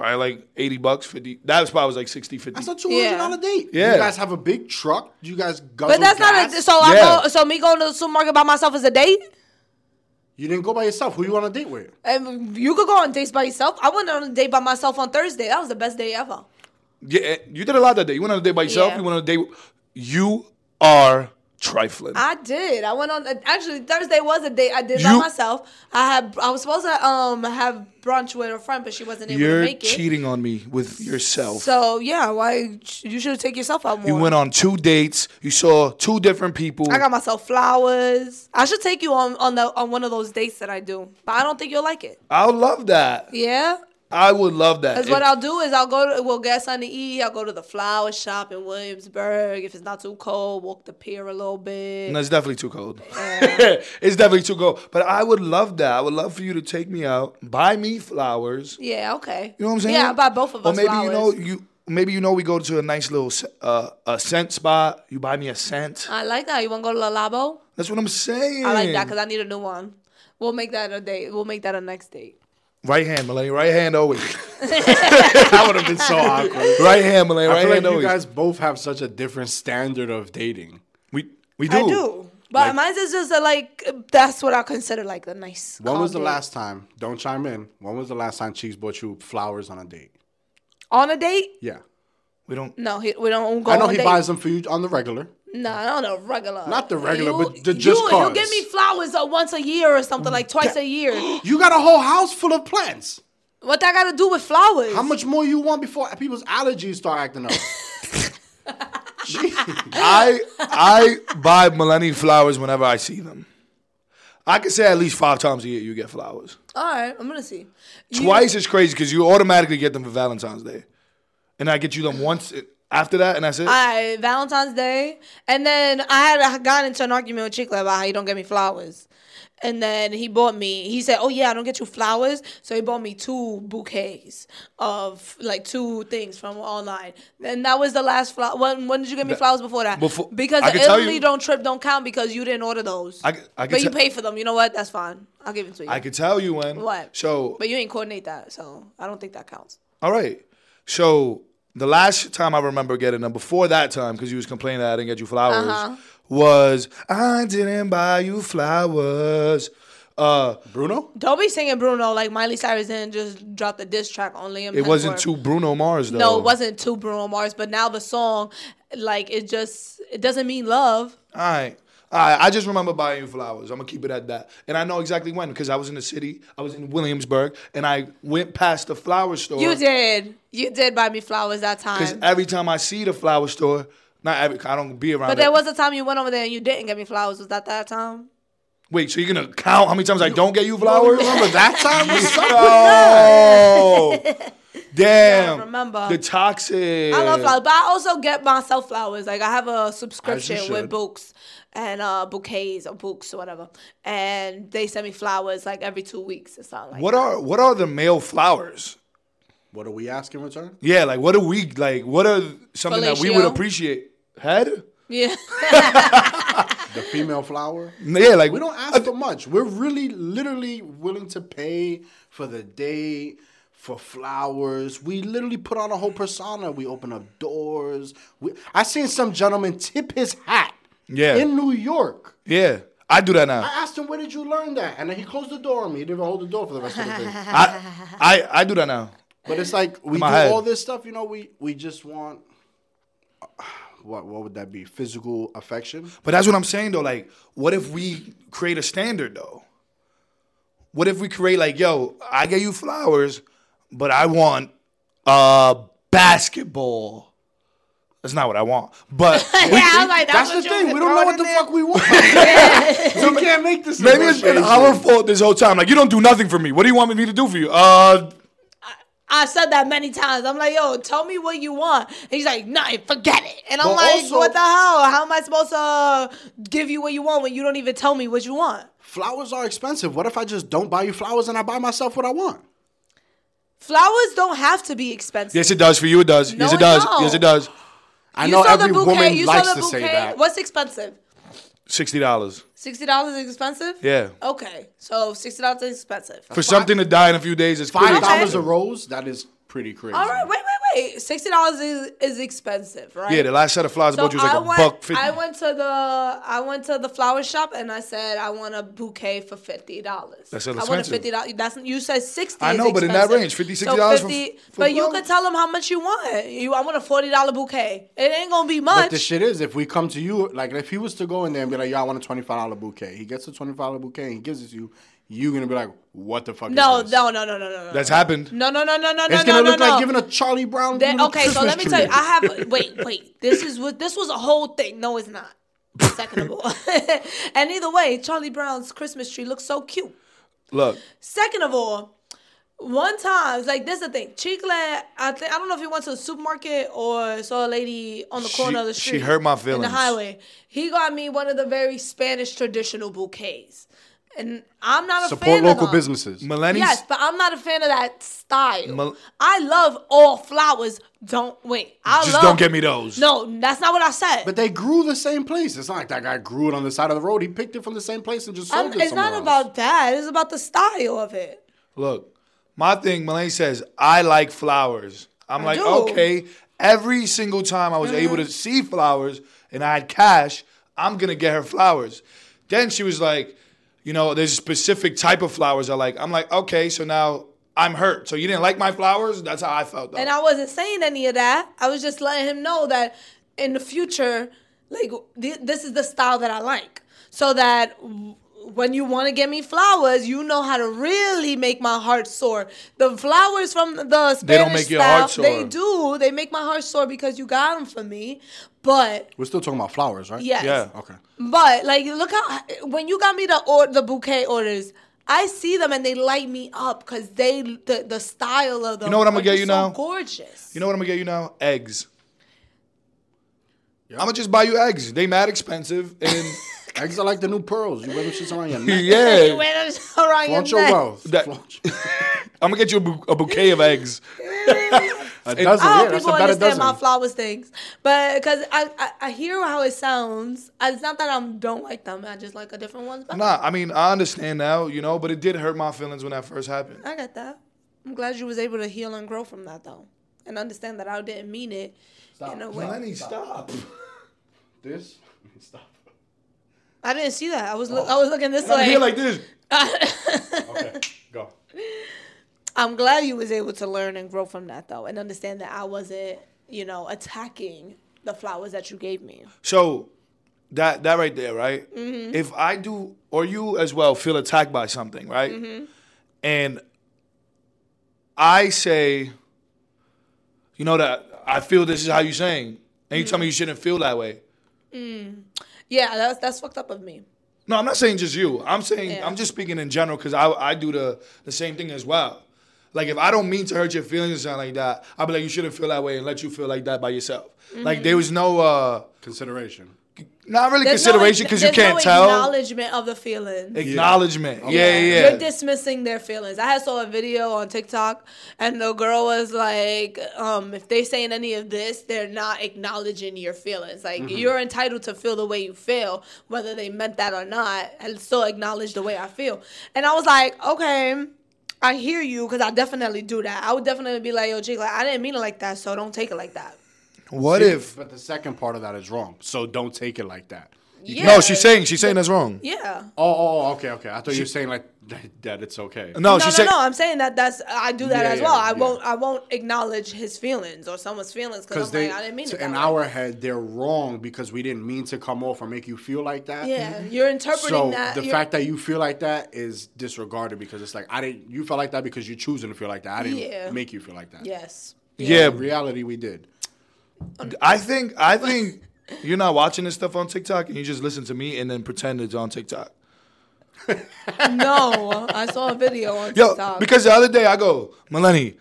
Speaker 1: Probably like eighty bucks, fifty. That spot was like 60, 50.
Speaker 3: That's a two hundred dollar date.
Speaker 1: Yeah.
Speaker 3: You guys have a big truck. Do You guys guzzle
Speaker 2: But that's not a so
Speaker 1: Yeah.
Speaker 2: I go so me going to the supermarket by myself is a date.
Speaker 3: You didn't go by yourself. Who you on a date with?
Speaker 2: And you could go on dates by yourself. I went on a date by myself on Thursday. That was the best day ever.
Speaker 1: Yeah, eh, you did a lot that day. You went on a date by yourself.
Speaker 2: Yeah.
Speaker 1: You went on a date. You are trifling.
Speaker 2: I did. I went on. Actually, Thursday was a date I did by myself. I had. I was supposed to um have brunch with a friend, but she wasn't able to make it.
Speaker 1: You're cheating on me with yourself.
Speaker 2: So yeah, why you should take yourself out more.
Speaker 1: you went on two dates. You saw two different people.
Speaker 2: I got myself flowers. I should take you on on the on one of those dates that I do, but I don't think you'll like it.
Speaker 1: I'll love that.
Speaker 2: Yeah.
Speaker 1: I would love that.
Speaker 2: Because what I'll do is I'll go to, we'll get something to eat. I'll go to the flower shop in Williamsburg. If it's not too cold, walk the pier a little bit.
Speaker 1: No, it's definitely too cold. it's definitely too cold. But I would love that. I would love for you to take me out, buy me flowers.
Speaker 2: Yeah, okay.
Speaker 1: You know what I'm saying?
Speaker 2: Yeah, I buy both of us.
Speaker 1: Or maybe
Speaker 2: flowers.
Speaker 1: you know you maybe you know we go to a nice little uh, a scent spot. You buy me a scent.
Speaker 2: I like that. You want to go to Le Labo?
Speaker 1: That's what I'm saying.
Speaker 2: I like that because I need a new one. We'll make that a date. We'll make that a next date.
Speaker 1: Right hand, Maleni. Right hand always.
Speaker 3: That would have been so awkward.
Speaker 1: right hand, Maleni.
Speaker 3: I
Speaker 1: Right
Speaker 3: feel like
Speaker 1: hand
Speaker 3: you
Speaker 1: always.
Speaker 3: guys both have such a different standard of dating.
Speaker 1: we we do.
Speaker 2: I do. But
Speaker 3: Like-
Speaker 2: mine's is just a, like that's what I consider like the nice.
Speaker 3: When
Speaker 2: calm
Speaker 3: was the
Speaker 2: date.
Speaker 3: last time? Don't chime in. When was the last time Cheeks bought you flowers on a date?
Speaker 2: on a date?
Speaker 3: Yeah.
Speaker 1: We don't.
Speaker 2: No, he, we don't go.
Speaker 3: I know
Speaker 2: on
Speaker 3: he
Speaker 2: dates.
Speaker 3: buys them for you on the regular.
Speaker 2: No, not the regular.
Speaker 3: Not the regular,
Speaker 2: You-
Speaker 3: but the just
Speaker 2: you,
Speaker 3: cause.
Speaker 2: You give me flowers uh, once a year or something, like twice a year.
Speaker 3: You got a whole house full of plants.
Speaker 2: What that got to do with flowers?
Speaker 3: How much more you want before people's allergies start acting up?
Speaker 1: I I buy Maleni flowers whenever I see them. I could say at least five times a year you get flowers.
Speaker 2: All right, I'm gonna see. You-
Speaker 1: Twice is crazy because you automatically get them for Valentine's Day, and I get you them once after that, and that's it.
Speaker 2: Right, Valentine's Day, and then I had I got into an argument with Chicklet about how you don't get me flowers. And then he bought me. He said, "Oh yeah, I don't get you flowers." So he bought me two bouquets of like two things from online. And that was the last flower. When when did you get me flowers before that?
Speaker 1: Before-
Speaker 2: because
Speaker 1: I
Speaker 2: the Italy
Speaker 1: you-
Speaker 2: don't trip don't count because you didn't order those.
Speaker 1: I, can
Speaker 2: but you paid for them. You know what? That's fine. I'll give it to you.
Speaker 1: I could tell you when.
Speaker 2: What?
Speaker 1: So
Speaker 2: but you ain't coordinate that, so I don't think that counts.
Speaker 1: all right. So the last time I remember getting them before that time because you was complaining that I didn't get you flowers
Speaker 2: Uh-huh.
Speaker 1: was I didn't buy you flowers. Uh,
Speaker 3: Bruno?
Speaker 2: Don't be singing Bruno like Miley Cyrus didn't just drop the diss track on Liam.
Speaker 1: it wasn't to Bruno Mars though.
Speaker 2: No, it wasn't to Bruno Mars, but now the song, like it just it doesn't mean love.
Speaker 1: All right. Right, I just remember buying you flowers. I'm gonna keep it at that, and I know exactly when because I was in the city. I was in Williamsburg, and I went past the flower store.
Speaker 2: You did, you did buy me flowers that time.
Speaker 1: Because every time I see the flower store, not every, I don't be around.
Speaker 2: But there was a time you went over there and you didn't get me flowers. Was that that time?
Speaker 1: Wait, so you're gonna count how many times I don't get you flowers?
Speaker 3: remember that time? What's up with
Speaker 1: damn!
Speaker 2: remember.
Speaker 1: the toxic.
Speaker 2: I love flowers, but I also get myself flowers. Like I have a subscription with Bouqs and uh, bouquets or Bouqs or whatever, and they send me flowers like every two weeks or something. Like
Speaker 1: What are what are the male flowers?
Speaker 3: What do we ask in return?
Speaker 1: Yeah, like what do we like? What are something that we would appreciate? Head?
Speaker 2: yeah.
Speaker 3: The female flower?
Speaker 1: Yeah, like
Speaker 3: We don't ask for much. We're really, literally willing to pay for the date, for flowers. We literally put on a whole persona. We open up doors. We, I seen some gentleman tip his hat
Speaker 1: Yeah.
Speaker 3: in New York.
Speaker 1: Yeah, I do that now.
Speaker 3: I asked him, where did you learn that? And then he closed the door on me. He didn't even hold the door for the rest of the day.
Speaker 1: I, I I do that now.
Speaker 3: But it's like we do
Speaker 1: head.
Speaker 3: all this stuff, you know. We we just want what what would that be? Physical affection.
Speaker 1: But that's what I'm saying though. Like, what if we create a standard though? What if we create like, yo, I get you flowers, but I want uh basketball. That's not what I want. But
Speaker 2: yeah, I was like,
Speaker 3: That's,
Speaker 2: that's,
Speaker 3: the thing. We don't know what the fuck we want. so we can't make this.
Speaker 1: maybe it's been our fault this whole time. Like, you don't do nothing for me. What do you want me to do for you? Uh,
Speaker 2: I said that many times. I'm like, yo, tell me what you want. And he's like, nah, forget it. And I'm
Speaker 3: But
Speaker 2: like,
Speaker 3: also-
Speaker 2: what the hell? How am I supposed to give you what you want when you don't even tell me what you want?
Speaker 3: Flowers are expensive. What if I just don't buy you flowers and I buy myself what I want?
Speaker 2: Flowers don't have to be expensive.
Speaker 1: yes, it does for you. It does.
Speaker 2: No,
Speaker 1: yes, it
Speaker 2: it
Speaker 1: does.
Speaker 2: don't.
Speaker 1: Yes, it does.
Speaker 3: I
Speaker 2: You
Speaker 3: know
Speaker 2: saw the
Speaker 3: every
Speaker 2: bouquet.
Speaker 3: woman
Speaker 2: you saw
Speaker 3: likes
Speaker 2: the
Speaker 3: to
Speaker 2: bouquet.
Speaker 3: say that.
Speaker 2: What's expensive?
Speaker 1: Sixty dollars
Speaker 2: Sixty dollars is expensive.
Speaker 1: Yeah.
Speaker 2: Okay, so sixty dollars is expensive.
Speaker 1: for something to die in a few days. Is
Speaker 3: Five
Speaker 1: crazy.
Speaker 3: dollars a rose. That is pretty crazy.
Speaker 2: All right, wait, wait, wait. Sixty dollars is is expensive, right?
Speaker 1: Yeah, the last set of flowers I bought you was like
Speaker 2: I
Speaker 1: a
Speaker 2: went,
Speaker 1: buck fifty.
Speaker 2: I went to the I went to the flower shop and I said I want a bouquet for fifty dollars.
Speaker 1: That's expensive.
Speaker 2: I want a fifty dollars. That's you said sixty.
Speaker 1: I know, but in that range, 50,
Speaker 2: So
Speaker 1: 60 dollars for-
Speaker 2: 50
Speaker 1: for
Speaker 2: But you could tell them how much you want. You, I want a forty dollar bouquet. It ain't gonna be much.
Speaker 3: But the shit is, if we come to you, like if he was to go in there and be like, "Yo, I want a twenty five dollar bouquet," he gets a twenty five dollar bouquet, and he gives it to you. You gonna be like, "What the fuck?"
Speaker 2: no,
Speaker 3: is this?
Speaker 2: no, no, no, no, no.
Speaker 1: That's happened.
Speaker 2: No, no, no, no, no, no.
Speaker 3: It's gonna
Speaker 2: no,
Speaker 3: look
Speaker 2: no,
Speaker 3: like
Speaker 2: no.
Speaker 3: giving a Charlie Brown. Little
Speaker 2: okay, so let me
Speaker 3: Christmas
Speaker 2: tell you. I have. Wait, wait. This is what this was a whole thing. No, it's not. Second of all, and either way, Charlie Brown's Christmas tree looks so cute.
Speaker 1: Look,
Speaker 2: Second of all, one time, like this is the thing. Chicle, I think I don't know if he went to the supermarket or saw a lady on the
Speaker 1: She-
Speaker 2: corner of the street.
Speaker 1: she hurt my
Speaker 2: In
Speaker 1: feelings.
Speaker 2: the highway. He got me one of the very Spanish traditional bouquets. And I'm not a
Speaker 3: support
Speaker 2: fan
Speaker 3: local
Speaker 2: of them.
Speaker 3: businesses.
Speaker 1: millennials.
Speaker 2: Yes, but I'm not a fan of that style.
Speaker 1: Mal-
Speaker 2: I love all flowers. Don't wait. I
Speaker 1: Just
Speaker 2: love,
Speaker 1: don't get me those.
Speaker 2: No, that's not what I said.
Speaker 3: But they grew the same place. It's not like that guy grew it on the side of the road. He picked it from the same place and just sold
Speaker 2: I'm-
Speaker 3: it
Speaker 2: it's not
Speaker 3: else.
Speaker 2: about that. It's about the style of it.
Speaker 1: Look, my thing, Maleni says, I like flowers. I'm like,
Speaker 2: do. Mm-hmm.
Speaker 1: okay, every single time I was able to see flowers and I had cash, I'm gonna get her flowers. Then she was like, you know, there's a specific type of flowers I like. I'm like, okay, so now I'm hurt. So you didn't like my flowers? That's how I felt. Though.
Speaker 2: And I wasn't saying any of that. I was just letting him know that in the future, like th- this is the style that I like, so that w- when you want to get me flowers, you know how to really make my heart sore. The flowers from the Spanish
Speaker 1: They don't make your heart soar.
Speaker 2: They do. They make my heart sore because you got them for me. But
Speaker 3: We're still talking about flowers, right?
Speaker 2: yes,
Speaker 1: Yeah.
Speaker 3: Okay.
Speaker 2: But like, look how when you got me the or the bouquet orders. I see them and they light me up because they the, the style of them.
Speaker 1: You know what I'm gonna get you
Speaker 2: so
Speaker 1: now?
Speaker 2: Gorgeous.
Speaker 1: You know what I'm gonna get you now? Eggs. I'm gonna just buy you eggs. They mad expensive, and
Speaker 3: Eggs are like the new pearls. You wear them shits around your neck. Yeah.
Speaker 2: You
Speaker 1: yeah,
Speaker 2: wear them around your
Speaker 3: Flaunt your
Speaker 2: neck.
Speaker 3: wealth.
Speaker 1: That- I'm gonna get you a, bou- a bouquet of eggs.
Speaker 3: A dozen,
Speaker 2: I
Speaker 3: yeah,
Speaker 2: hope
Speaker 3: that's
Speaker 2: people
Speaker 3: a
Speaker 2: understand
Speaker 3: dozen.
Speaker 2: my flowers things, but because I, I I hear how it sounds. It's not that I don't like them. I just like a different ones. better.
Speaker 1: Nah, I mean I understand now, you know, but it did hurt my feelings when that first happened.
Speaker 2: I got that. I'm glad you was able to heal and grow from that though, and understand that I didn't mean it in a way.
Speaker 1: Maleni, stop.
Speaker 3: This? Stop.
Speaker 2: I didn't see that. I was oh. look, I was looking this
Speaker 1: I'm
Speaker 2: way.
Speaker 1: here like this.
Speaker 3: Okay, go.
Speaker 2: I'm glad you was able to learn and grow from that though, and understand that I wasn't, you know, attacking the flowers that you gave me.
Speaker 1: So that that right there, right?
Speaker 2: Mm-hmm.
Speaker 1: If I do, or you as well, feel attacked by something, right?
Speaker 2: Mm-hmm.
Speaker 1: And I say, you know that I feel this is how you saying, and you tell
Speaker 2: Mm-hmm.
Speaker 1: me you shouldn't feel that way.
Speaker 2: Yeah, that's that's fucked up of me.
Speaker 1: No, I'm not saying just you. I'm saying
Speaker 2: Yeah.
Speaker 1: I'm just speaking in general because I I do the the same thing as well. Like if I don't mean to hurt your feelings or something like that, I'll be like you shouldn't feel that way and let you feel like that by yourself. Like there was no uh
Speaker 3: Consideration.
Speaker 1: not really
Speaker 2: Mm-hmm. There's
Speaker 1: consideration
Speaker 2: ac-
Speaker 1: because you can't
Speaker 2: no
Speaker 1: tell.
Speaker 2: acknowledgement of the feelings.
Speaker 1: Acknowledgement. Yeah, yeah. yeah.
Speaker 2: You're dismissing their feelings. I had saw a video on TikTok, and the girl was like, um, "If they saying any of this, they're not acknowledging your feelings. Like
Speaker 1: Mm-hmm.
Speaker 2: you're entitled to feel the way you feel, whether they meant that or not, and still acknowledge the way I feel." And I was like, "Okay." I hear you because I definitely do that. I would definitely be like, "Yo, Jake, like I didn't mean it like that, so don't take it like that."
Speaker 1: what if?
Speaker 3: But the second part of that is wrong. So don't take it like that.
Speaker 2: Yeah.
Speaker 1: No, she's saying she's saying that's wrong.
Speaker 2: Yeah.
Speaker 3: Oh, oh, oh okay, okay. I thought you were saying like that, that it's okay.
Speaker 1: No,
Speaker 2: no,
Speaker 1: she
Speaker 2: no,
Speaker 1: said
Speaker 2: no. I'm saying that that's I do that
Speaker 3: Yeah,
Speaker 2: as
Speaker 3: yeah,
Speaker 2: well. I
Speaker 3: yeah.
Speaker 2: won't I won't acknowledge his feelings or someone's feelings because
Speaker 3: Because
Speaker 2: I'm like I didn't mean it.
Speaker 3: to-
Speaker 2: That
Speaker 3: in
Speaker 2: way.
Speaker 3: our head, they're wrong because we didn't mean to come off or make you feel like that.
Speaker 2: yeah, you're interpreting that.
Speaker 3: So
Speaker 2: that.
Speaker 3: the fact that you feel like that is disregarded because it's like I didn't. You felt like that because you're choosing to feel like that. I didn't
Speaker 2: Yeah.
Speaker 3: make you feel like that.
Speaker 2: yes,
Speaker 1: Yeah,
Speaker 3: In reality, we did.
Speaker 1: I think I think you're not watching this stuff on TikTok and you just listen to me and then pretend it's on TikTok.
Speaker 2: No, I saw a video on
Speaker 1: Yo,
Speaker 2: TikTok.
Speaker 1: because the other day I go, Maleni,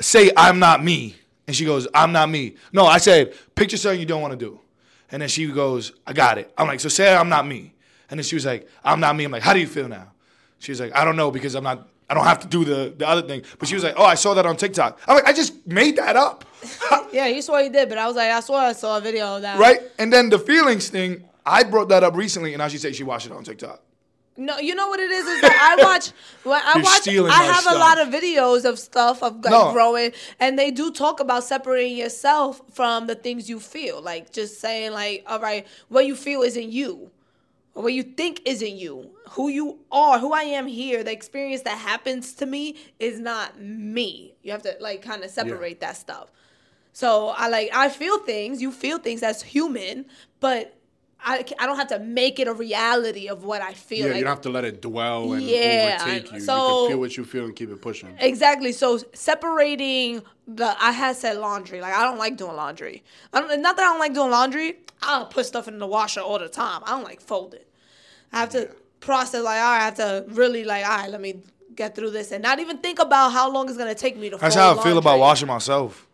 Speaker 1: say I'm not me. And she goes, I'm not me. No, I said, picture something you don't want to do. And then she goes, I got it. I'm like, so say I'm not me. And then she was like, I'm not me. I'm like, how do you feel now? She was like, I don't know because I'm not, I don't have to do the, the other thing. But she was like, oh, I saw that on TikTok. I'm like, I just made that up.
Speaker 2: yeah, you swore you did, but I was like, I swear I saw a video of that.
Speaker 1: right? And then the feelings thing, I brought that up recently and now she said she watched it on TikTok.
Speaker 2: No, you know what it is? Is that I watch when I
Speaker 1: You're
Speaker 2: watch I have a lot of videos of stuff of like
Speaker 1: No.
Speaker 2: growing and they do talk about separating yourself from the things you feel. Like just saying like, all right, what you feel isn't you. Or what you think isn't you. Who you are, who I am here, the experience that happens to me is not me. You have to like kind of separate that stuff. So I like I feel things, you feel things as human, but I, I don't have to make it a reality of what I feel.
Speaker 3: Yeah,
Speaker 2: like,
Speaker 3: you don't have to let it dwell and
Speaker 2: Yeah,
Speaker 3: overtake you. you
Speaker 2: so-
Speaker 3: can feel what you feel and keep it pushing.
Speaker 2: Exactly. So separating the I had said laundry. Like I don't like doing laundry. I don't not that I don't like doing laundry. I'll put stuff in the washer all the time. I don't like folding. I have to process like all right, I have to really like, all right, let me get through this and not even think about how long it's gonna take me to
Speaker 1: That's
Speaker 2: fold
Speaker 1: how I feel about washing myself.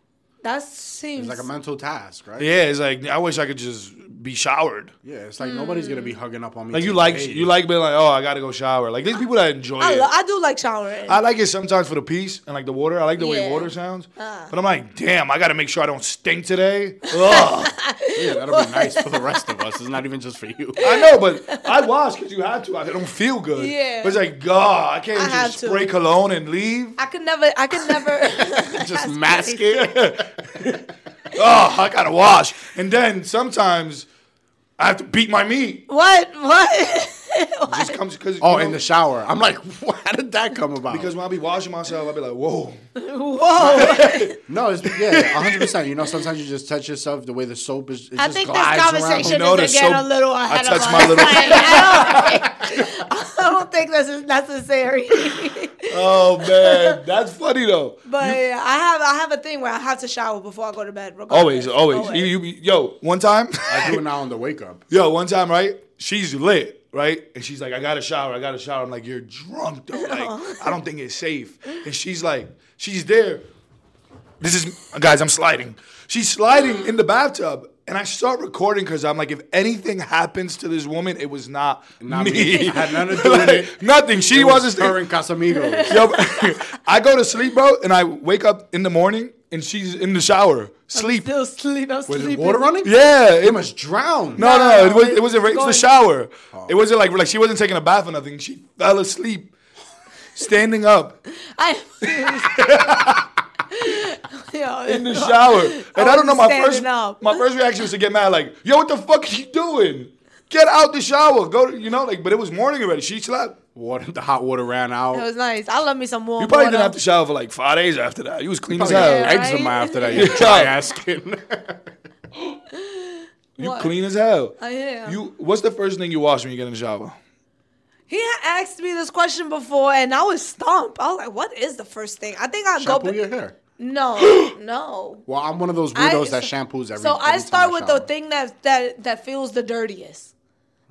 Speaker 2: That seems
Speaker 3: It's like a mental task, right?
Speaker 1: Yeah, it's like I wish I could just be showered.
Speaker 3: Yeah, it's like nobody's gonna be hugging up on me.
Speaker 1: Like you like you like being like, oh, I gotta go shower. Like these people that enjoy
Speaker 2: I,
Speaker 1: it.
Speaker 2: lo- I do like showering.
Speaker 1: I like it sometimes for the peace and like the water. I like the way
Speaker 2: Yeah. Uh.
Speaker 1: water sounds. But I'm like, damn, I gotta make sure I don't stink today. Ugh.
Speaker 3: Yeah, that'll be nice for the rest of us. It's not even just for you.
Speaker 1: I know, but I wash because you had to. I don't feel good.
Speaker 2: Yeah.
Speaker 1: But it's like, God, I can't
Speaker 2: I have
Speaker 1: just
Speaker 2: to.
Speaker 1: spray cologne and leave.
Speaker 2: I could never I could never
Speaker 3: Just mask it.
Speaker 1: Oh, I gotta wash. And then sometimes I have to beat my meat.
Speaker 2: What? What?
Speaker 1: It just comes because
Speaker 3: Oh, in the shower. I'm like, how did that come about?
Speaker 1: because when I be washing myself, I be like, whoa.
Speaker 2: Whoa.
Speaker 3: no, it's yeah, 100. percent You know, sometimes you just touch yourself the way the soap is. It
Speaker 2: I
Speaker 3: just
Speaker 2: think this
Speaker 3: glides
Speaker 2: conversation
Speaker 1: You know,
Speaker 2: is
Speaker 1: the
Speaker 2: again a
Speaker 1: soap-
Speaker 2: little
Speaker 1: I
Speaker 2: ahead
Speaker 1: touch
Speaker 2: of
Speaker 1: my little-
Speaker 2: I, don't, think this is necessary.
Speaker 1: Oh man, that's funny though.
Speaker 2: but I have I have a thing where I have to shower before I go to bed. regardless.
Speaker 1: Always, always. You, you, yo, one time.
Speaker 3: I do it now on the wake up.
Speaker 1: yo, one time, right? She's lit, right? And she's like, I got to shower, I got to shower. I'm like, you're drunk, though. Like, I don't think it's safe. And she's like, she's there. This is, guys, I'm sliding. She's sliding in the bathtub. And I start recording because I'm like, if anything happens to this woman, it was not,
Speaker 3: Not
Speaker 1: me.
Speaker 3: me. I had nothing to do with it.
Speaker 1: Nothing. She
Speaker 3: It was
Speaker 1: wasn't.
Speaker 3: her and Casamigos.
Speaker 1: Yo, I go to sleep, bro, and I wake up in the morning and she's in the shower, sleep.
Speaker 2: Still sleep. I'm
Speaker 3: Was
Speaker 2: sleeping.
Speaker 3: it water running?
Speaker 1: Yeah, it
Speaker 3: It must drown.
Speaker 1: No, no,
Speaker 2: No,
Speaker 1: it, was,
Speaker 2: it-
Speaker 1: it wasn't right. It's the
Speaker 2: going-
Speaker 1: shower. Oh. It wasn't like like she wasn't taking a bath or nothing. She fell asleep, standing up
Speaker 2: I, Yo,
Speaker 1: in the shower, and I, don't know. My first
Speaker 2: up.
Speaker 1: my first reaction was to get mad, like, "Yo, what the fuck are you doing?" Get out the shower. Go to, you know, like, but it was morning already. She slept.
Speaker 3: Water, the hot water ran out.
Speaker 2: It was nice. I love me some warm
Speaker 1: You probably
Speaker 2: water.
Speaker 1: didn't have to shower for like five days after that. You was clean as hell.
Speaker 3: got
Speaker 2: Yeah,
Speaker 3: eczema
Speaker 2: right?
Speaker 3: after that. You dry ass skin.
Speaker 1: You
Speaker 2: What?
Speaker 1: clean as hell.
Speaker 2: I am.
Speaker 1: You. What's the first thing you wash when you get in the shower?
Speaker 2: He had asked me this question before, and I was stumped. I was like, "What is the first thing?" I think I go.
Speaker 3: Shampoo
Speaker 2: ba-
Speaker 3: your hair.
Speaker 2: No, no.
Speaker 3: Well, I'm one of those
Speaker 2: I-
Speaker 3: weirdos that shampoos every.
Speaker 2: So I
Speaker 3: every time
Speaker 2: start with the thing that that that feels the dirtiest.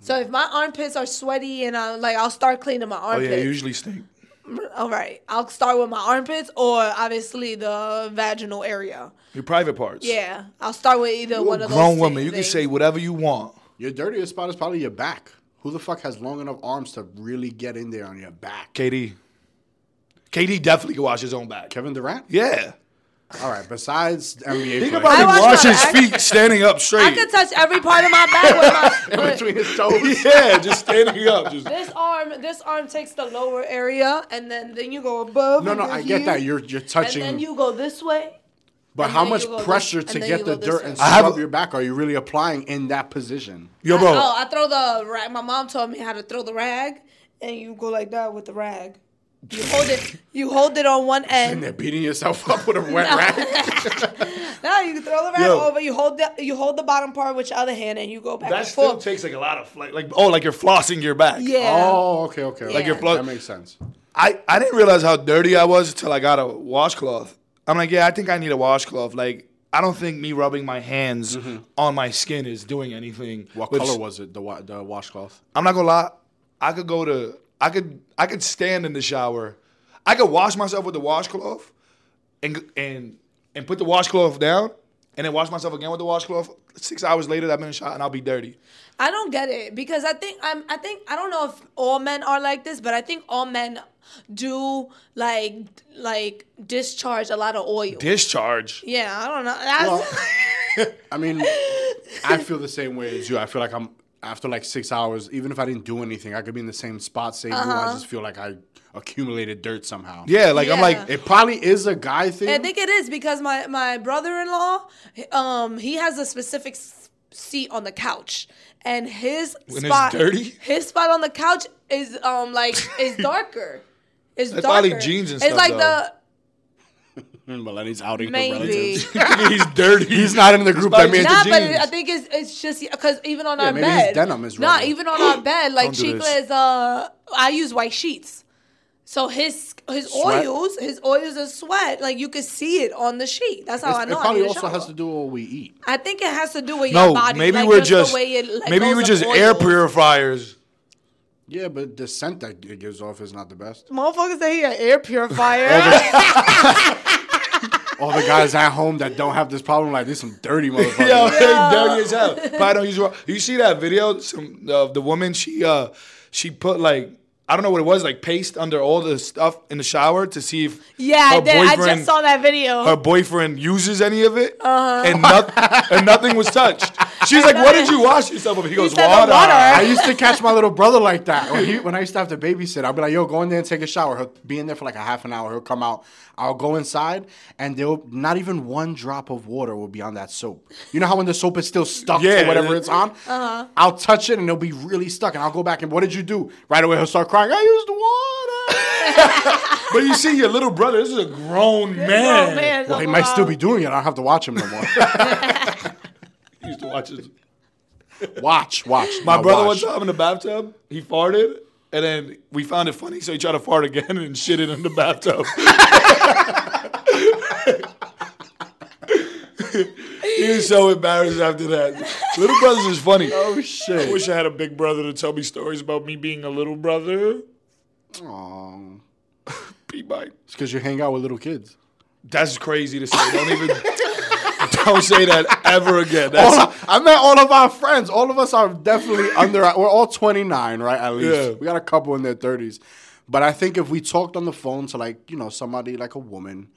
Speaker 2: So if my armpits are sweaty and I'm like, I'll start cleaning my armpits.
Speaker 1: Oh yeah, usually stink.
Speaker 2: All right, I'll start with my armpits or obviously the vaginal area.
Speaker 1: Your private parts.
Speaker 2: Yeah, I'll start with either
Speaker 1: You're
Speaker 2: one
Speaker 1: a
Speaker 2: of those.
Speaker 1: grown woman. You can
Speaker 2: things.
Speaker 1: say whatever you want.
Speaker 3: Your dirtiest spot is probably your back. Who the fuck has long enough arms to really get in there on your back?
Speaker 1: KD. KD definitely can wash his own back.
Speaker 3: Kevin Durant.
Speaker 1: Yeah.
Speaker 3: All right. Besides NBA
Speaker 1: think about
Speaker 3: players,
Speaker 1: probably
Speaker 2: wash
Speaker 1: wash
Speaker 2: my
Speaker 1: his feet standing up straight.
Speaker 2: I
Speaker 1: straight.
Speaker 2: can touch every part of my back with my.
Speaker 3: in between his toes.
Speaker 1: yeah, just standing up. Just
Speaker 2: This arm, this arm takes the lower area, and then then you go above.
Speaker 3: No,
Speaker 2: and
Speaker 3: no,
Speaker 2: then
Speaker 3: I get
Speaker 2: here,
Speaker 3: that. You're you're touching
Speaker 2: And
Speaker 3: touching.
Speaker 2: then you go this way.
Speaker 3: but
Speaker 2: and
Speaker 3: how
Speaker 2: then
Speaker 3: much
Speaker 2: you go this-
Speaker 3: pressure
Speaker 2: and
Speaker 3: to
Speaker 2: then
Speaker 3: get the
Speaker 2: go this
Speaker 3: dirt
Speaker 2: way.
Speaker 3: and
Speaker 1: I have
Speaker 3: scrub
Speaker 1: a-
Speaker 3: your back are you really applying in that position?
Speaker 1: yo,
Speaker 2: I,
Speaker 1: bro.
Speaker 2: oh, I throw the rag. My mom told me how to throw the rag, and you go like that with the rag. You hold it. You hold it on one end.
Speaker 3: And
Speaker 2: end.
Speaker 3: they're beating yourself up with a wet rag.
Speaker 2: Now you can throw the rag
Speaker 1: Yo.
Speaker 2: over. You hold the you hold the bottom part with your other hand, and you go back
Speaker 1: that
Speaker 2: and
Speaker 1: still
Speaker 2: forth.
Speaker 1: takes like a lot of like, like oh, like you're flossing your back.
Speaker 2: yeah.
Speaker 3: Oh, okay, okay.
Speaker 2: Like
Speaker 1: your
Speaker 3: okay.
Speaker 1: flo-
Speaker 3: That makes sense.
Speaker 1: I, I didn't realize how dirty I was until I got a washcloth. I'm like, yeah, I think I need a washcloth. Like, I don't think me rubbing my hands on my skin is doing anything.
Speaker 3: Mm-hmm. What
Speaker 1: which-
Speaker 3: color was it? The wa- the washcloth.
Speaker 1: I'm not gonna lie. I could go to. I could. I could stand in the shower. I could wash myself with the washcloth, and and and put the washcloth down, and then wash myself again with the washcloth. Six hours later, I've been in shot, and I'll be dirty.
Speaker 2: I don't get it because I think I'm. I think I don't know if all men are like this, but I think all men do like like discharge a lot of oil.
Speaker 1: Discharge.
Speaker 2: yeah, I don't know. That's,
Speaker 3: I mean, I feel the same way as you. I feel like I'm after like six hours, even if I didn't do anything, I could be in the same spot, same room.
Speaker 2: Uh-huh.
Speaker 3: I just feel like I accumulated dirt somehow.
Speaker 1: Yeah, like I'm like.
Speaker 3: It probably is a guy thing.
Speaker 2: I think it is because my my brother-in-law, um, he has a specific seat on the couch, and his
Speaker 1: When it's
Speaker 2: spot,
Speaker 1: dirty?
Speaker 2: his spot on the couch is um like is darker. It's
Speaker 1: That's
Speaker 2: darker.
Speaker 1: probably jeans and
Speaker 2: It's
Speaker 1: stuff,
Speaker 2: like
Speaker 1: though.
Speaker 3: Maleni's outing her relatives.
Speaker 1: he's dirty.
Speaker 3: He's not in the group that means
Speaker 1: just
Speaker 2: Nah, but. I think it's it's just because even on
Speaker 3: Yeah,
Speaker 2: our
Speaker 3: maybe his
Speaker 2: bed,
Speaker 3: denim is
Speaker 2: nah,
Speaker 3: rubber.
Speaker 2: even on our bed, like
Speaker 1: Don't do
Speaker 2: Chica
Speaker 1: this.
Speaker 2: is uh, I use white sheets, so his his
Speaker 3: Sweat?
Speaker 2: oils, his oils are sweat, like you could see it on the sheet. That's how
Speaker 3: It's-
Speaker 2: I know.
Speaker 3: it
Speaker 2: I
Speaker 3: probably
Speaker 2: need a
Speaker 3: also has to do with what we eat.
Speaker 2: I think it has to do with your
Speaker 1: no,
Speaker 2: body.
Speaker 1: maybe
Speaker 2: like,
Speaker 1: we're
Speaker 2: just,
Speaker 1: just.
Speaker 2: the way it let
Speaker 1: maybe
Speaker 2: goes
Speaker 1: we're
Speaker 2: of
Speaker 1: just air
Speaker 2: oils.
Speaker 1: purifiers.
Speaker 3: Yeah, but the scent that it gives off is not the best.
Speaker 2: Motherfuckers say he an air purifier.
Speaker 3: All the guys at home that don't have this problem, like, there's some dirty motherfuckers.
Speaker 1: Yo, they dirty as hell. Probably don't use. wa- You see that video? Some of the woman. She uh, she put like I don't know what it was, like paste under all the stuff in the shower to see if
Speaker 2: yeah, I
Speaker 1: her
Speaker 2: did. I
Speaker 1: boyfriend-
Speaker 2: just saw that video.
Speaker 1: her boyfriend uses any of it,
Speaker 2: Uh-huh.
Speaker 1: and, noth- and nothing was touched. She's like, "What did you wash yourself with?" He goes,
Speaker 2: said the
Speaker 1: "Water."
Speaker 2: water.
Speaker 3: I used to catch my little brother like that. When, he, when I used to have to babysit, I'd be like, yo, go in there and take a shower. He'll be in there for like a half an hour. He'll come out. I'll go inside, and there'll not even one drop of water will be on that soap. You know how when the soap is still stuck
Speaker 1: Yeah.
Speaker 3: to whatever it's on?
Speaker 2: Uh-huh.
Speaker 3: I'll touch it, and it'll be really stuck. And I'll go back and, what did you do? Right away, he'll start crying, I used water.
Speaker 1: But you see, your little brother. This is a grown man.
Speaker 2: Oh man,
Speaker 3: well, he might still be doing it. I don't have to watch him no more.
Speaker 1: He used to watch his.
Speaker 3: watch, watch.
Speaker 1: My
Speaker 3: Now
Speaker 1: brother
Speaker 3: watch.
Speaker 1: one time in the bathtub, he farted, and then we found it funny, so he tried to fart again and shit it in the bathtub. he was so embarrassed after that. Little brothers is funny.
Speaker 3: Oh, shit!
Speaker 1: I wish I had a big brother to tell me stories about me being a little brother.
Speaker 3: Aw.
Speaker 1: Be mine.
Speaker 3: It's because you hang out with little kids.
Speaker 1: That's crazy to say. Don't even. Don't say that ever again. That's,
Speaker 3: of- I met all of our friends. All of us are definitely under. We're all 29, right? At least
Speaker 1: Yeah.
Speaker 3: we got a couple in their 30s. But I think if we talked on the phone to like you know somebody like a woman,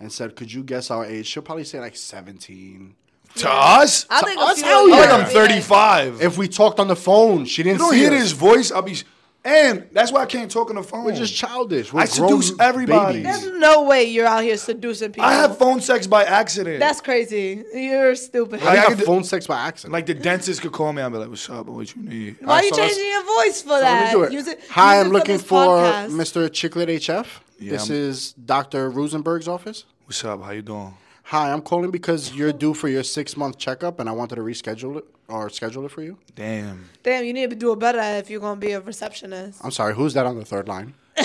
Speaker 3: and said, "Could you guess our age?" She'll probably say like 17.
Speaker 1: to us?
Speaker 2: I think
Speaker 3: us, hell
Speaker 2: of
Speaker 1: I
Speaker 3: yeah.
Speaker 1: feel
Speaker 2: them
Speaker 1: like I'm
Speaker 2: would be like-
Speaker 1: 35.
Speaker 3: If we talked on the phone, she didn't
Speaker 1: you don't
Speaker 3: see
Speaker 1: hear
Speaker 3: us.
Speaker 1: his voice, I'll be. And that's why I can't talk on the phone.
Speaker 3: We're just childish. We're
Speaker 1: I seduce
Speaker 3: grown
Speaker 1: everybody.
Speaker 3: babies.
Speaker 2: There's no way you're out here seducing people.
Speaker 1: I have phone sex by accident.
Speaker 2: That's crazy. You're stupid.
Speaker 3: I
Speaker 1: I
Speaker 3: got
Speaker 1: could-
Speaker 3: phone sex by accident.
Speaker 1: like the dentist could call me. I'd be like, "What's up? What you need?"
Speaker 2: Why are you
Speaker 3: so
Speaker 2: changing your voice for
Speaker 3: So let me
Speaker 2: that?
Speaker 3: do it.
Speaker 2: Use it-
Speaker 3: Hi,
Speaker 2: use
Speaker 3: I'm
Speaker 2: it
Speaker 3: looking
Speaker 2: this
Speaker 3: for
Speaker 2: podcast.
Speaker 3: Mr. Chicklet HF.
Speaker 1: Yeah,
Speaker 3: this
Speaker 1: I'm-
Speaker 3: is Dr. Rosenberg's office.
Speaker 1: What's up? How you doing?
Speaker 3: Hi, I'm calling because you're due for your six month checkup, and I wanted to reschedule it or schedule it for you.
Speaker 1: Damn.
Speaker 2: Damn, you need to do it better if you're gonna be a receptionist.
Speaker 3: I'm sorry, who's that on the third line?